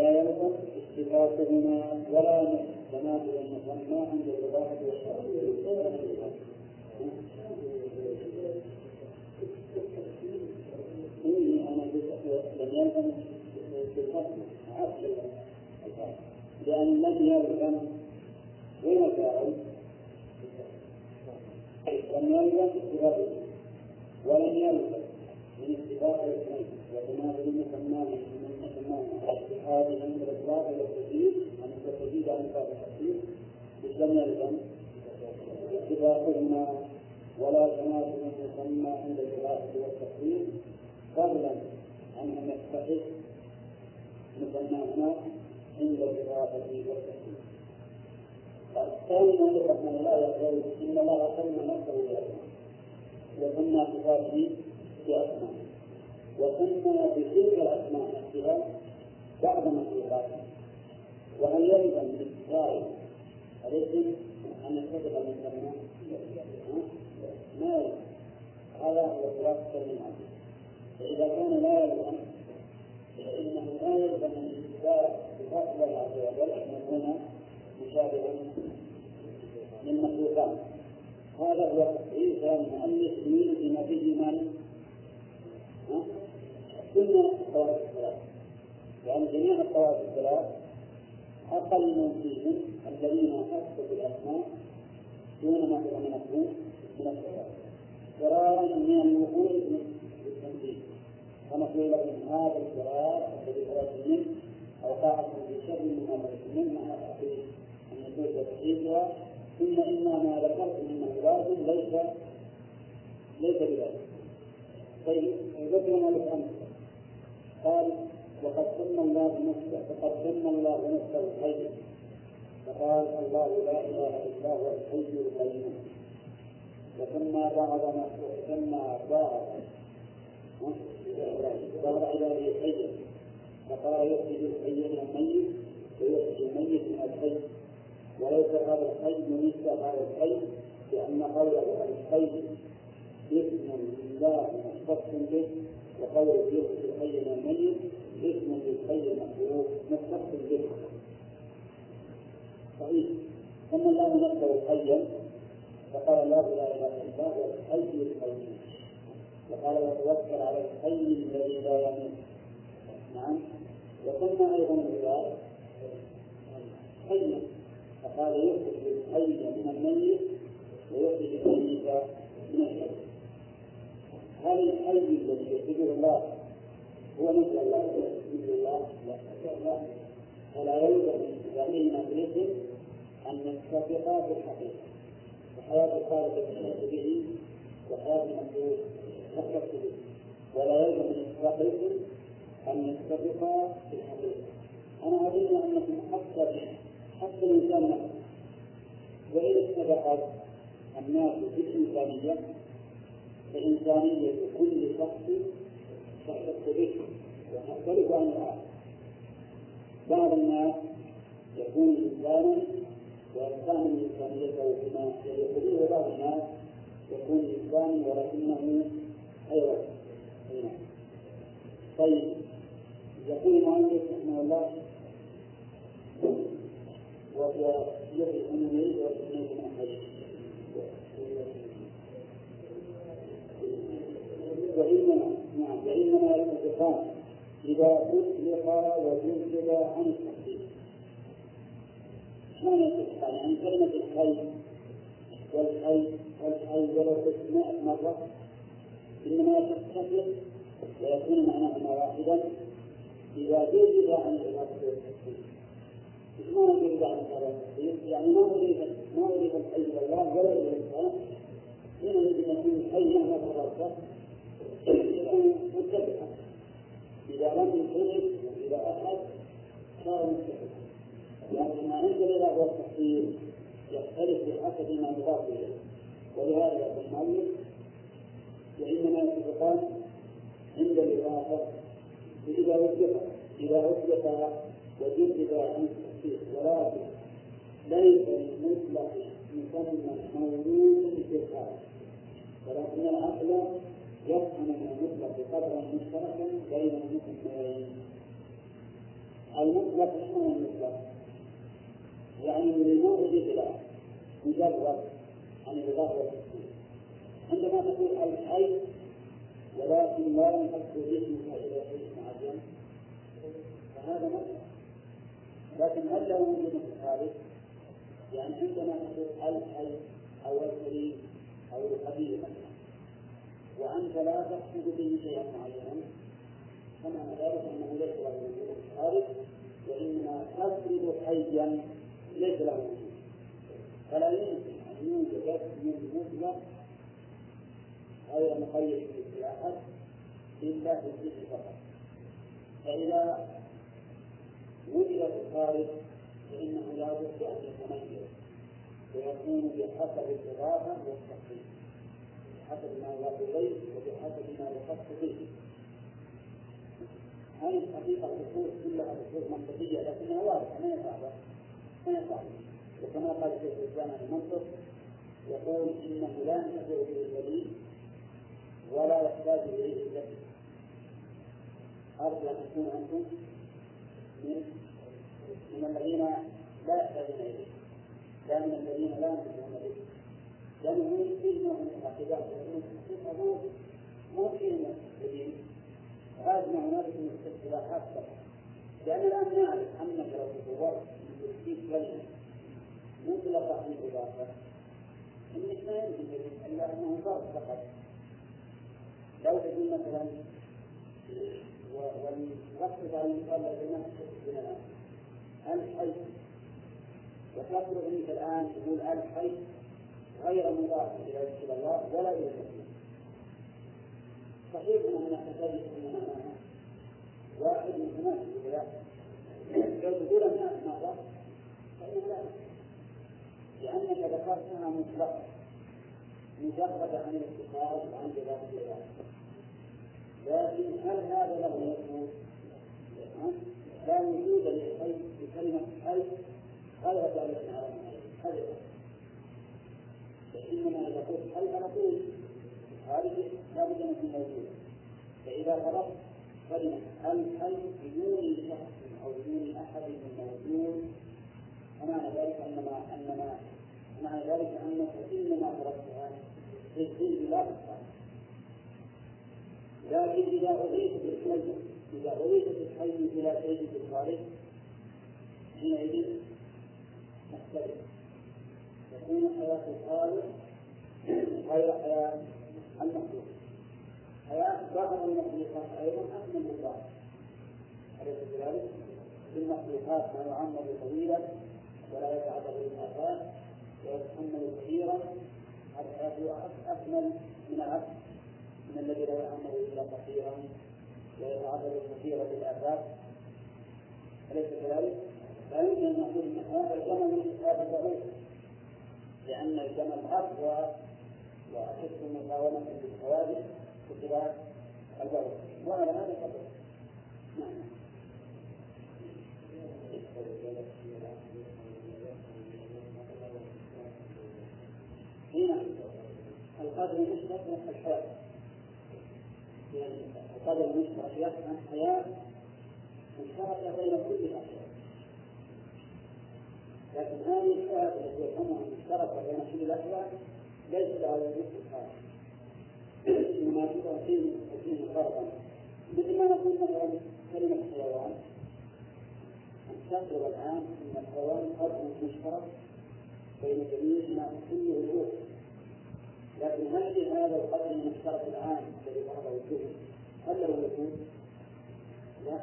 A: لا يلزم اتفاقهما ولا تناسب المسمى عند الإضافة والتحديد إني أنا لم يلزم لأن لم يلزم وين الفاعل؟ لم يلزم اتفاقه ولم يلزم من اتفاق الاثنين وتنازل المسمى هذه عند الاطلاق والتجديد عن التجديد عن باب التحديد مش لم يلزم اتفاقهما ولا تنازل المسمى عند الاطلاق والتحديد فضلا عن أن يستحق مسماهما عند الإضافة والتحديد الثاني ما ذكرنا الله يقول إن الله سمى نفسه بأسماء وسمى صفاته بأسماء. وسمى بتلك الأسماء نفسها بعض مخلوقاته وهل يلزم بالإسرائيل الاسم أن من سماه؟ ما هذا هو خلاصة الكلمة فإذا كان لا يلزم فإنه لا يلزم من إثبات صفات الله عز وجل أن يكون مشابها للمخلوقات. هذا هو عيسى المؤلف يلزم به من؟ كل الطوائف الثلاث لأن جميع الطوائف الثلاث أقل فيهم الذين أثبتوا الأسماء دون ما تضمنته من الصفات فرارا من الوقوع كما قيل من هذا الفرار الذي فررت منه أوقعت في شر فررت منه مع تحقيق النصوص وتحقيقها ثم إن ما ذكرت من لازم ليس ليس بذلك. طيب ذكر مالك أمس قال وقد سمى الله نفسه وقد سمى الله نفسه الحي فقال الله لا إله إلا هو الحي القيوم. وسمى بعض سمى بعض بعض عباده حيا فقال يخرج الحي من الميت ويخرج الميت من الحي وليس هذا الحي مثل هذا الحي لأن قوله الحي اسم لله مختص به وقوله يخرج الحي من الميت اسم للحي المخلوق مختص به صحيح. ثم الله نفسه حيا فقال لا إله إلا الله هو الحي القيوم. وقال وتوكل على الحي الذي لا يموت. نعم. وسمى أيضا العباد حيا. فقال يخرج الحي من الميت ويخرج الميت من الحي هل الحي الذي يخرجه الله هو مثل الله مثل الله لا ولا يلزم من في أن نتفق بالحقيقة. وحياة الخالق تشهد به وحياة المخلوق تختص به. ولا يلزم من اتفاق أن نتفق بالحقيقة. أنا أظن أنكم حتى حتى الإنسان نفسه. وإن اتفقت الناس بالإنسانية فإنسانية كل شخص تختص به وتختلف عن الآخر بعض الناس يكون إنسانا ويستعمل إنسانيته فيما يقوله بعض الناس يكون إنسانا ولكنه حيوان طيب يقول المؤلف رحمه الله وهو أنه يريد ويريد من حي وإنما نعم وإنما الانتقام إذا أطلق وجذب عن التحقيق. ما يصح يعني كلمة الحي. والحي والحي ولو قلت 100 مرة. إنما تتفق ويكون معناهما واحدا إذا جذب عن إيش معنى جذب عن الإضافة يعني ما أضيف ما أضيف الحي إلى ولا إلى الإنسان حينئذ يكون الحي مهما تغرق يكون متفقا إذا لم ينفرد إذا أحد صار متفقا لكن ما عند الإله والتحصيل يختلف بحسب ما يضاف إليه. ولهذا يقول المؤلف وإنما يتفقان عند الإضافة إذا وجد إذا وجد وجد عن التحصيل ولكن ليس للمطلق مسمى موجود في الخارج ولكن العقل يفهم من المطلق قدرا مشتركا بين المسميين المطلق شنو المطلق؟ يعني من الموجود خلاف مجرد عن الإضافة والتسليم عندما تقول الحي ولكن لا ينحصر اسمك إلى شيء معين فهذا مطلق لكن هل له وجود في الخارج؟ يعني عندما تقول الحي أو الكريم أو القدير مثلا وأنت لا تقصد به شيئا معينا. فمعنى ذلك أنه ليس له وجود الخارج وإنما تفرض حيا ليس له وجود فلا يمكن أن يوجد اسم مطلق غير مقيد بالاصطلاحات إلا في الذكر فقط. فإذا وجد الخارج فإنه لا بد أن يتميز ويكون بحسب الإضافة والتخصيص بحسب ما يضاف إليه وبحسب ما يخص به هذه الحقيقة الأصول كلها أصول منطقية لكنها واضحة ما هي صعبة؟ ما هي صعبة. وكما قال شيخ الإسلام المنطق يقول إنه لا ينتفع به الدليل ولا يحتاج إليه الدليل أرجو أن تكون أنتم من من الذين لا يحتاجون إليه. لا من الذين لا ينتفعون لأنه فيه نوع من الحقيقة مو مو شيء جديد هذا هنالك من الاصطلاحات لأن الآن نعرف أنك لو تصورت في كلمة مطلقة في الإضافة. إن ما يمكن إلا أنه فرض فقط. لو تقول مثلا ونركز على المثال الذي نفسه ألف حي وتفرض أنت الآن تقول ألف حي غير مضاف إلى الله ولا إلى التكليف صحيح أن أن واحد من هناك لو تقول الناس مرة فإنه لا لأنك ذكرتها مطلقة مجرد عن الاتصال وعن جواب العباد لكن هل هذا له وجود؟ لا وجود للحي بكلمة حي غير ذلك على هذا إنما إذا قلت حي فنقول هذه لا بد أن تكون موجودة فإذا فرضت كلمة الحي بدون شخص أو بدون أحد من موجود. فمعنى ذلك أنما أنما معنى ذلك أنك إنما تركتها للذل لا بالصالح لكن إذا أضيفت الحي إذا أضيفت الحي إلى شيء في الخارج حينئذ تختلف تكون حياة الخالق غير حياة المخلوق. حياة بعض المخلوقات أيضا أكمل من بعض. أليس كذلك؟ في المخلوقات ما يعمر طويلا ولا يتعرض للآفات ويتحمل كثيرا. هذا أكمل من العبد من الذي لا يعمر إلا قصيرا ويتعرض كثيرا للآفات أليس كذلك؟ لا يمكن أن نقول أن هذا الجمل هذا ضعيف. لأن الجمل أقوى وأشد مقاومة للحوادث بخلاف البول وعلى هذا القدر نعم. هنا القدر المشترك من الحياة. يعني القدر المشترك يفهم حياة. مشتركة بين كل الأشياء لكن هذه الحياة التي يفهمها مشتركة بين كل الأشياء ليس لها وجود في الخارج إنما تؤتيه فيه فرقا مثل ما نقول مثلا كلمة حيوان تفرض الآن أن الحيوان قدر مشترك بين جميع ما كل الوجود لكن هل في هذا القدر المشترك العام الذي ظهر وجوده؟ هل له وجود؟ لا.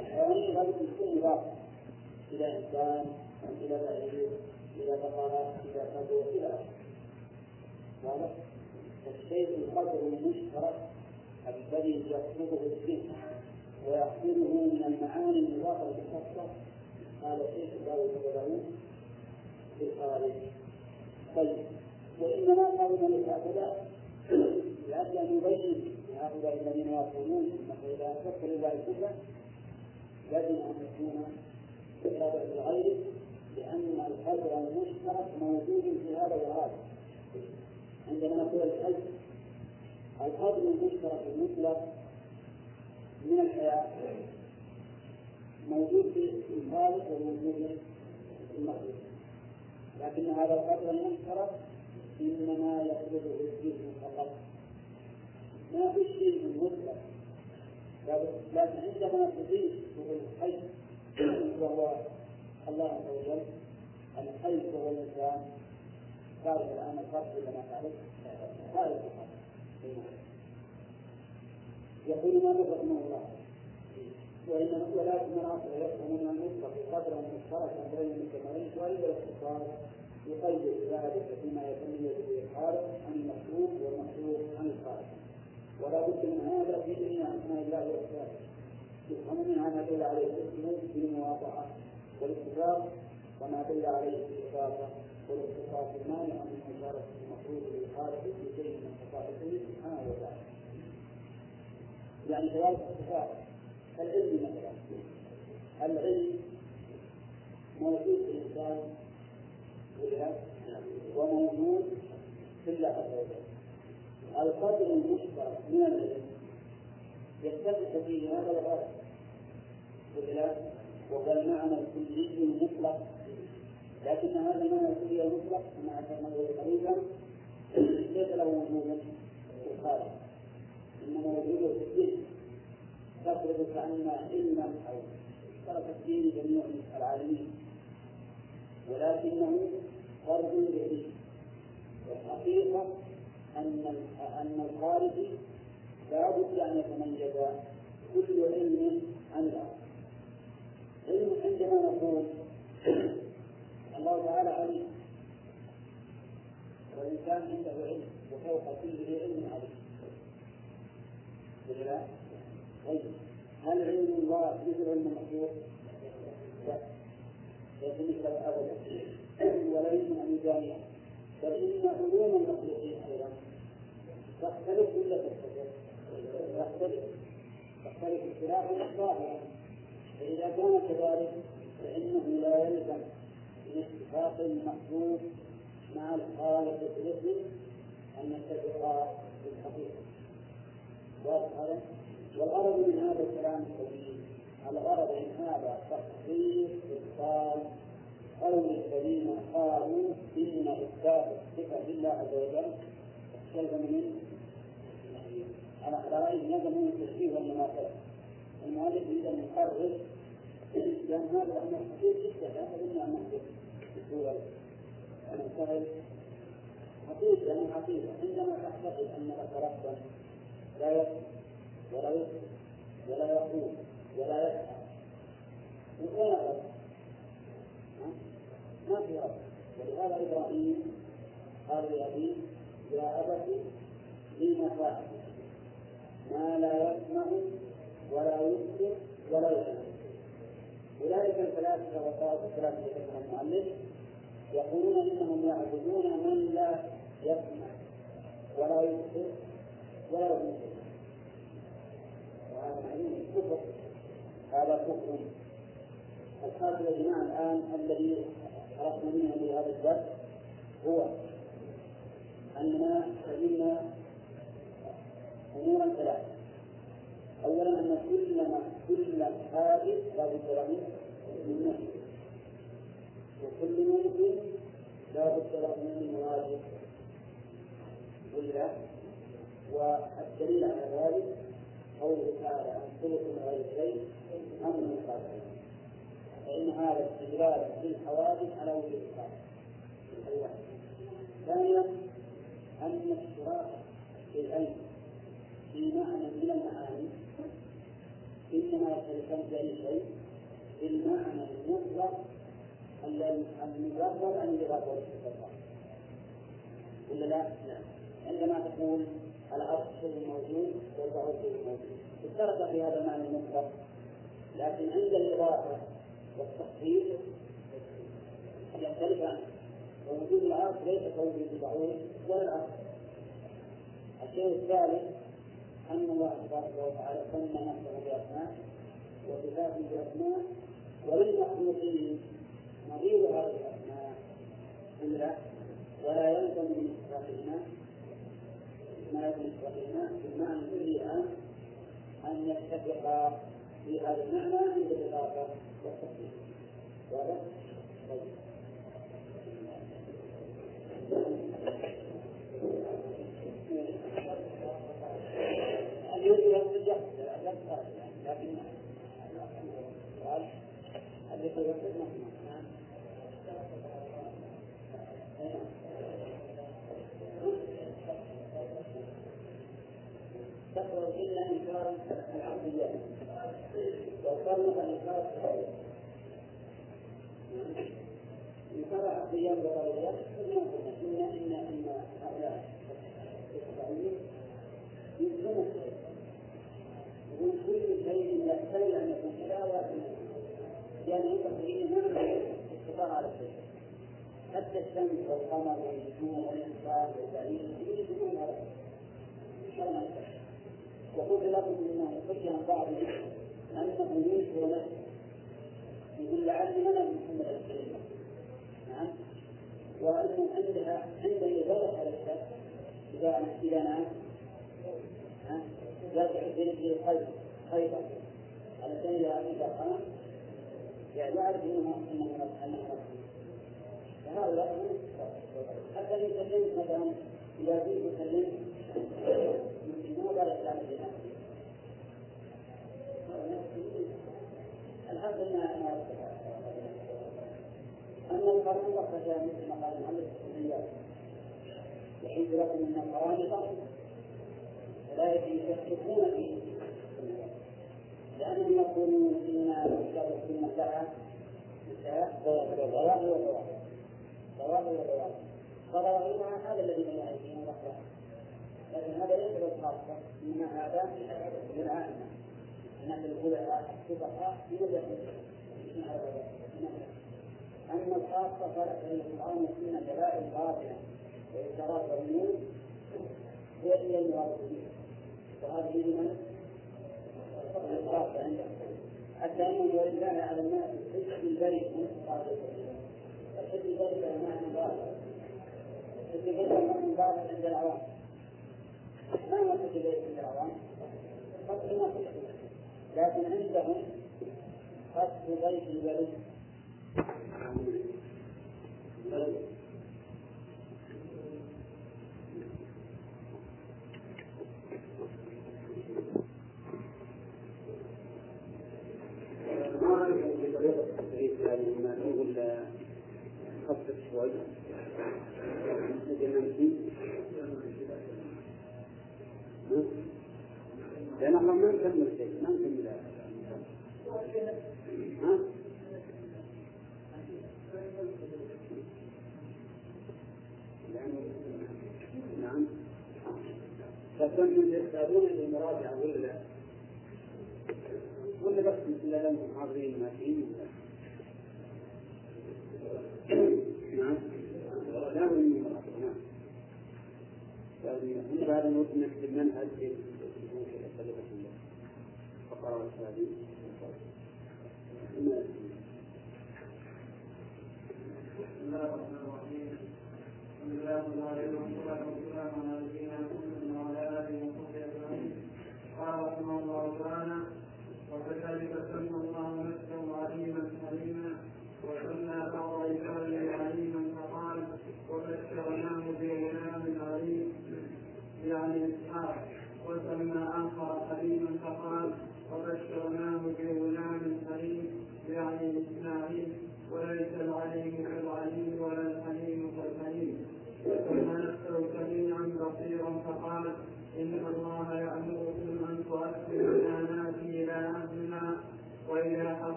A: الحيوان لابد يكون إضافة إلى إنسان إلى بعير إلى بقرة إلى كبوة إلى آخره؟ الشيء القدر المشترك الذي يطلبه الذهن ويحصله من المعاني المضافة للخاصة قال الشيخ لا وجود في الخارج طيب وإنما قالوا ذلك هؤلاء لأجل أن يبين لهؤلاء الذين يقولون أنه إذا أنفقت لله الكفر يجب أن يكون كتابا لغيره لأن القدر المشترك موجود في هذا وهذا عندما نقول الحج القدر المشترك المطلق من الحياة موجود في الخالق وموجود في المخلوق لكن هذا القدر المشترك إنما يطلبه الذهن فقط. ما في شيء مطلق. لكن عندما تضيف الحي وهو الله عز وجل الحي وهو الإنسان خارج الآن الفرق كما تعرف خارج يقول ما رحمه الله. وإنما ولكن من أصل يفهم من المطلق قدرا مشتركا بين المجتمعين وإلا الاختصار يقيد ذلك فيما يتميز به الخالق عن المخلوق والمخلوق عن الخالق. ولا بد من هذا في جميع أسماء الله وصفاته يفهم منها ما دل عليه الاسم بالمواضعة والاتفاق وما دل عليه الإضافة والاختصاص المانع من إشارة المخلوق للخالق في شيء من خصائصه سبحانه وتعالى. يعني كذلك اختصاص العلم مثلا. العلم موجود في الإنسان وموجود في الله عز وجل. القدر المشترك من العلم يتفق فيه هذا الغرض. وهو معنى الكلي المطلق لكن هذا المعنى الكلي المطلق كما ذكرناه قريبا ليس له وجود الخارج إنما وجود في الدين. تخرج كأن علما أو ترك الدين جميع العالمين ولكنه فرض بعلم والحقيقة أن أن الخارجي لا بد أن يتميز كل علم عن الآخر. علم عندنا مفهوم الله تعالى عليم. والإنسان عنده علم وفوق كل علم عليم. ولا؟ طيب. هل علم الله مثل علم المخلوق؟ لا. ليس مثل أبدا. وليس يمكن جامع يجامله بل إن علوم المخلوقين أيضا تختلف ولا تختلف؟ تختلف. تختلف. اختلافا ظاهرا فإذا كان كذلك فإنه لا يلزم من اتفاق المخلوق مع الخالق الاسم أن يتفقا في الحقيقة. واضح والغرض من هذا الكلام الطويل الغرض من هذا تخصيص إبطال قول الذين قالوا إن إثبات الصفة لله عز وجل يلزم من على رأيهم يلزم من التشبيه والمماثلة المؤلف يريد أن يقرر لأن هذا أمر خطير جدا لا أظن أنه بسهولة أن سهل خطير لأنه حقيقة عندما تعتقد أن لك ربا لا يسمع ولا يسمع ولا يقول ولا يسمع وين الرب؟ ما في رب ولهذا إبراهيم قال لأبيه يا أبت لم فعل ما لا يسمع ولا يبصر ولا يسمع أولئك الثلاثة والطائفة الثلاثة ذكرها المؤلف يقولون إنهم يعبدون من لا يسمع ولا يبصر ولا يبصر وهذا معلوم الكفر. هذا كفر. الحاصل يا جماعة الآن الذي عرفنا منه في هذا الدرس هو أننا فهمنا أمورا ثلاثة أولا أن كل كل حادث لا بد له من نفي وكل ممكن لا بد له من واجب ولا والدليل على ذلك قوله تعالى خلق غير شيء أمر من فإن هذا استدلال للحوادث على وجود الخالق ثانيا أن اشتراك العلم في معنى من المعاني إنما يختلفان في أي شيء بالمعنى المطلق المجرد عن الإضافة والاستقرار ولا لا؟ نعم. عندما تقول الأرض شيء موجود والبعوض شيء موجود. اشترك في هذا المعنى المطلق لكن عند الإضافة والتخفيف يختلف عنه. ووجود العرض ليس كوجود البعوض ولا الأرض الشيء الثالث أن الله تبارك وتعالى سمى نفسه بأسماء وصفاته بأسماء وللمخلوقين نظير هذه الأسماء. إلا ولا يلزم من إثباتهما ما يلزم من إثباتهما بالمعنى الذي أن يتفقا في هذا المعنى عند الإضافة والتفصيل. واضح؟ طيب اليوم يرجع لكن قال الذي يرجع نعم تقرأ إلا إنكارا العقليات وصرف إنكار الشرعيات إنكار العقليات والضروريات إن إن إن هؤلاء الشرعيين يلزمون يقول كل شيء يحتمل أن يكون كذا ولكن لأن المتقين ما استطاع على الشيء حتى الشمس والقمر والنجوم والإنسان يلزمون على الشيء وقلت لكم إن حجه بعض انه ينكر نفسه يقول لعلي أنا محمد الكريم نعم. وانه عندها عند الاجابه على الشك إذا اذا نام يرجع في خيط خيطا على سبيل إذا قام يعني يعرف إنه إنه انه فهؤلاء حتى يسلم مثلا إذا جئت يسلم يسلمون لا يسلم بنفسه الحمد لله أن القرآن خشى مثل ما قال المؤلف الكليات يحيط لكم من القرآن لا يشككون فيه لأنهم يقولون إن ظواهر وظواهر ظواهر قائلها هذا الذي بين أيدينا الأخلاق لكن هذا ليس بالخاصة إنما هذا للعامة الناس الخلفاء الفقهاء يوجد أما الخاصة فإن القرآن فينا دلائل باطلة وإشارات وعيون هي إلى المراد وهذه لمن؟ الخاصة عندهم حتى أنه ولله على الناس الحج البريء من الحج البريء له معنى الحج البريء له معنى باطل عند العوام ما هو البريء عند العوام؟ قتل ما لكن عندهم قصد ضيف
B: لأن ما نكمل شيء ما نكمل؟ نعم فكنتم تحتاجون للمراجعة ولا لا؟ ولا بس مثل المحاضرين ما فيه نعم لا من نعم بعد نريد نكتب المنهج في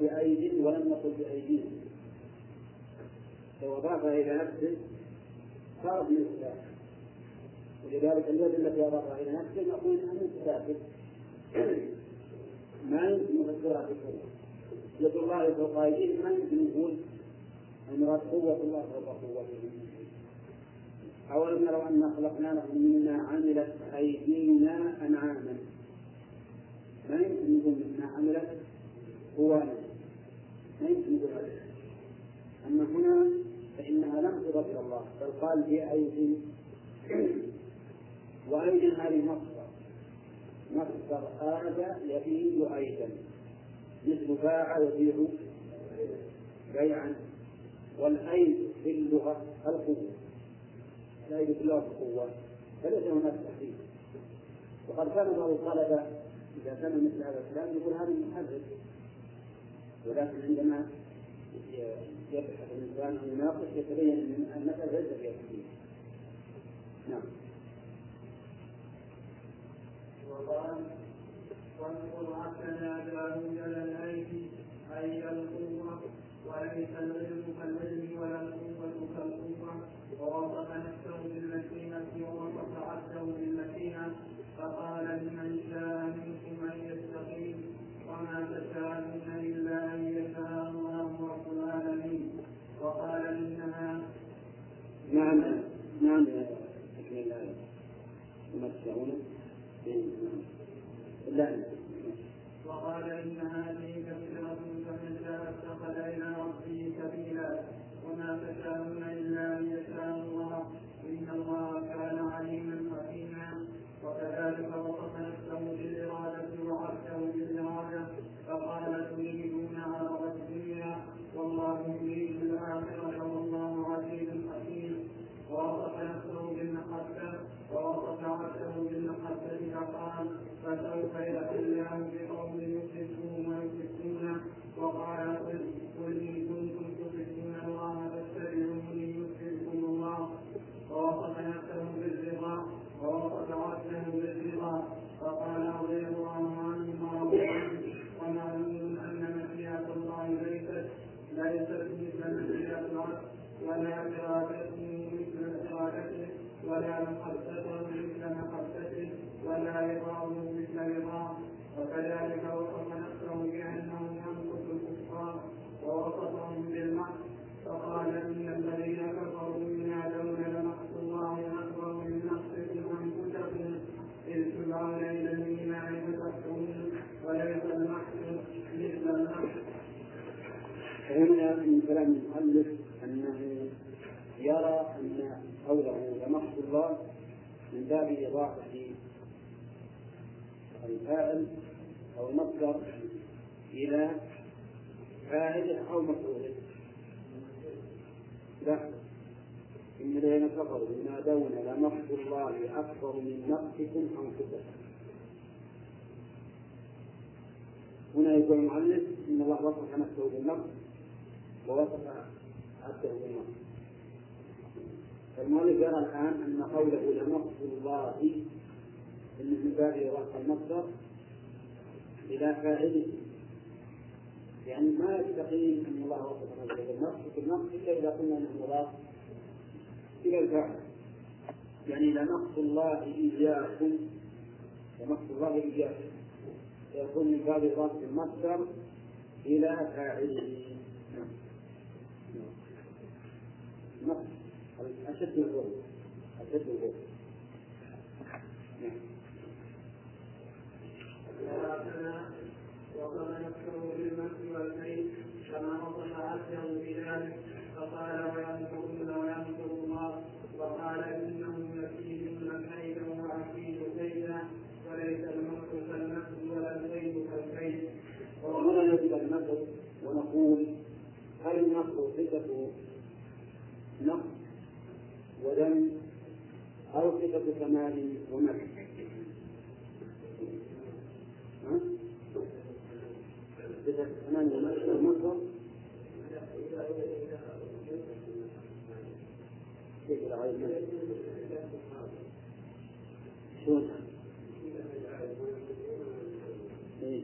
A: بأيد ولم يقل بأيديهم لو أضافها إلى نفسه صار من الكتاب ولذلك اليد التي أضافها إلى نفسه نقول أنها من الكتاب ما يمكن مفسرها بقوة يد الله فوق أيديهم ما يمكن نقول المراد قوة الله فوق قوتهم أولم يروا أنا خلقنا لهم منا عملت أيدينا أنعاما. ما يمكن نقول منا عملت قوانا أما هنا فإنها لم تضف إلى الله بل قال بأيدي وأيدي هذه مصدر مصدر آد يبيع أيدا مثل باع يبيع بيعا. والأيد في اللغة؟ القوة. الأيد في اللغة القوة. فليس هناك تحريف. وقد كان بعض الطلبة إذا سمع مثل هذا الكلام يقول هذا محرف. ولكن عندما يبحث الإنسان عن يناقش يتبين أن المسألة ليس فيها تحريم نعم.
B: وقال وانظر عقلنا داود للأيدي أي القوة وليس العلم كالعلم ولا القوة كالقوة. ووصف نفسه بالمتينة ووصف عبده بالمتينة فقال لمن شاء منكم أن يستقيم؟ وما تشاء نفسه
A: بالنقص بالنقص إلا إذا قلنا أنه إلى الفاعل يعني لنقص الله إياكم لنقص الله إياكم يكون من باب إضافة المصدر إلى فاعله نقص أشد الظلم أشد الظلم
B: نعم وصف نفسه بالمسح والكيد كما وصف عبده بذلك فقال وينصرون وينصر الله وقال انهم يكيدون كيدا واكيد كيدا وليس المكر كالمكر ولا الكيد كالكيد
A: وهنا يجب المكر ونقول هل المكر صفة نقص ودم أو صفة كمال ومكر؟ صفة كمال ومكر المصدر كيف العين شلون؟ إيه.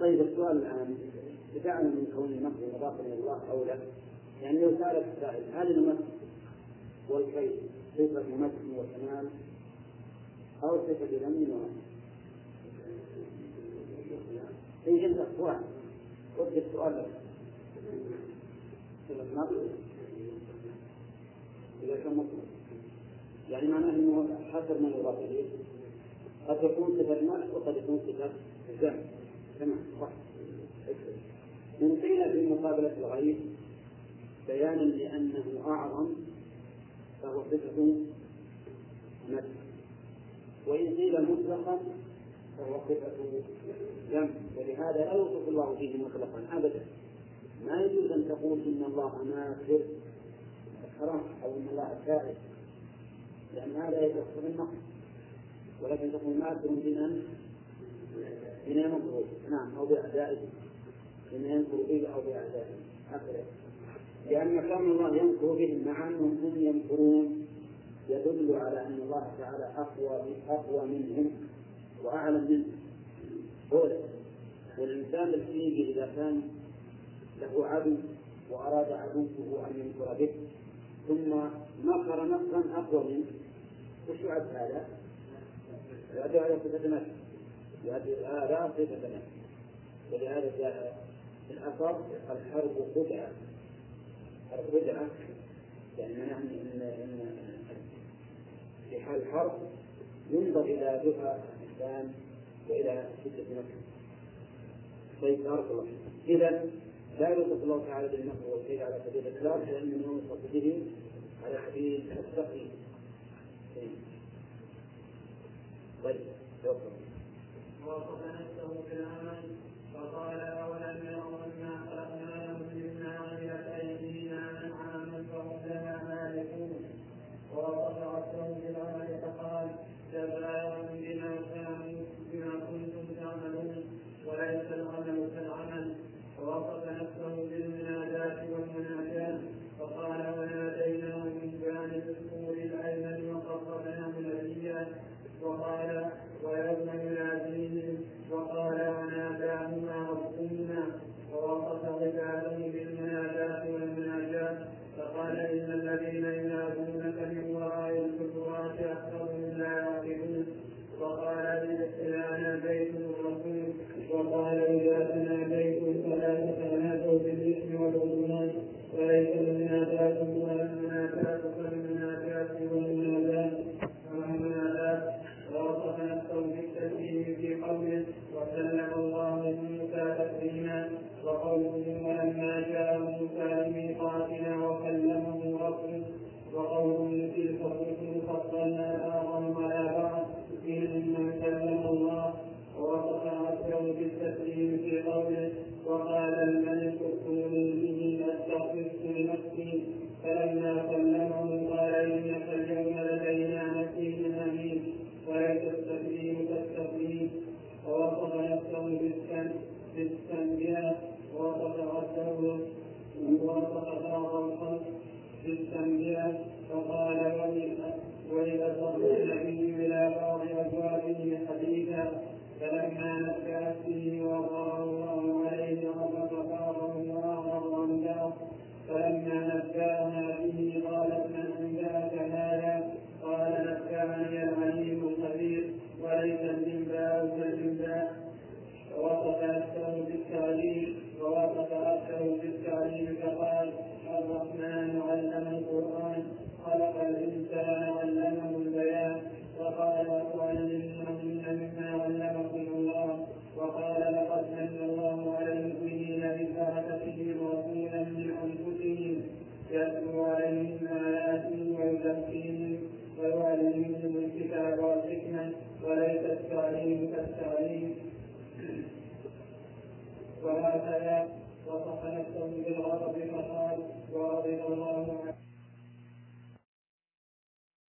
A: طيب السؤال الآن بدعنا من كون المكر مضافا إلى الله أو لا يعني لو سألك السائل هل المكر والكيد صفة مكر وكمال أو صفة ذم ومكر؟ إن أنت سؤال رد السؤال لك. إذا كان مطلق يعني معناه أنه حسب ما يضاف إليه قد تكون صفة مكر وقد تكون صفة ذم تمام صح. إن قيل في مقابلة الغيب بيانا لأنه أعظم فهو صفة مدح وإن قيل مطلقا فهو صفة ذم. ولهذا لا يوصف الله فيه مطلقا أبدا. ما يجوز أن تقول إن الله ماكر حرام أو إن الله كائن لأن هذا يتصل بالنقص ولكن تقول ماكر بمن بما ينكر نعم أو بأعدائه. بما ينكر به أو بأعدائه. هكذا لأن كون الله ينكر بهم مع أنهم هم ينكرون يدل على أن الله تعالى أقوى أقوى منهم وأعلم منهم. أولا والإنسان الحقيقي إذا كان له عدو وأراد عدوه أن ينكر به ثم نكر نكرا أقوى منه وش يعد هذا؟ يعد على صفة نفسه هذه الآلام صفة نفسه ولهذا جاء في الأثر الحرب خدعة. الحرب خدعة يعني معناه أن إن في حال الحرب ينظر إلى دفع الإنسان وإلى شدة نفسه طيب بارك الله إذا لا يوصف الله تعالى بالنفع والخير على سبيل الإطلاق لأنه يوصف به على سبيل التقي طيب توكل.
B: ووصف نفسه بالعمل فقال أولم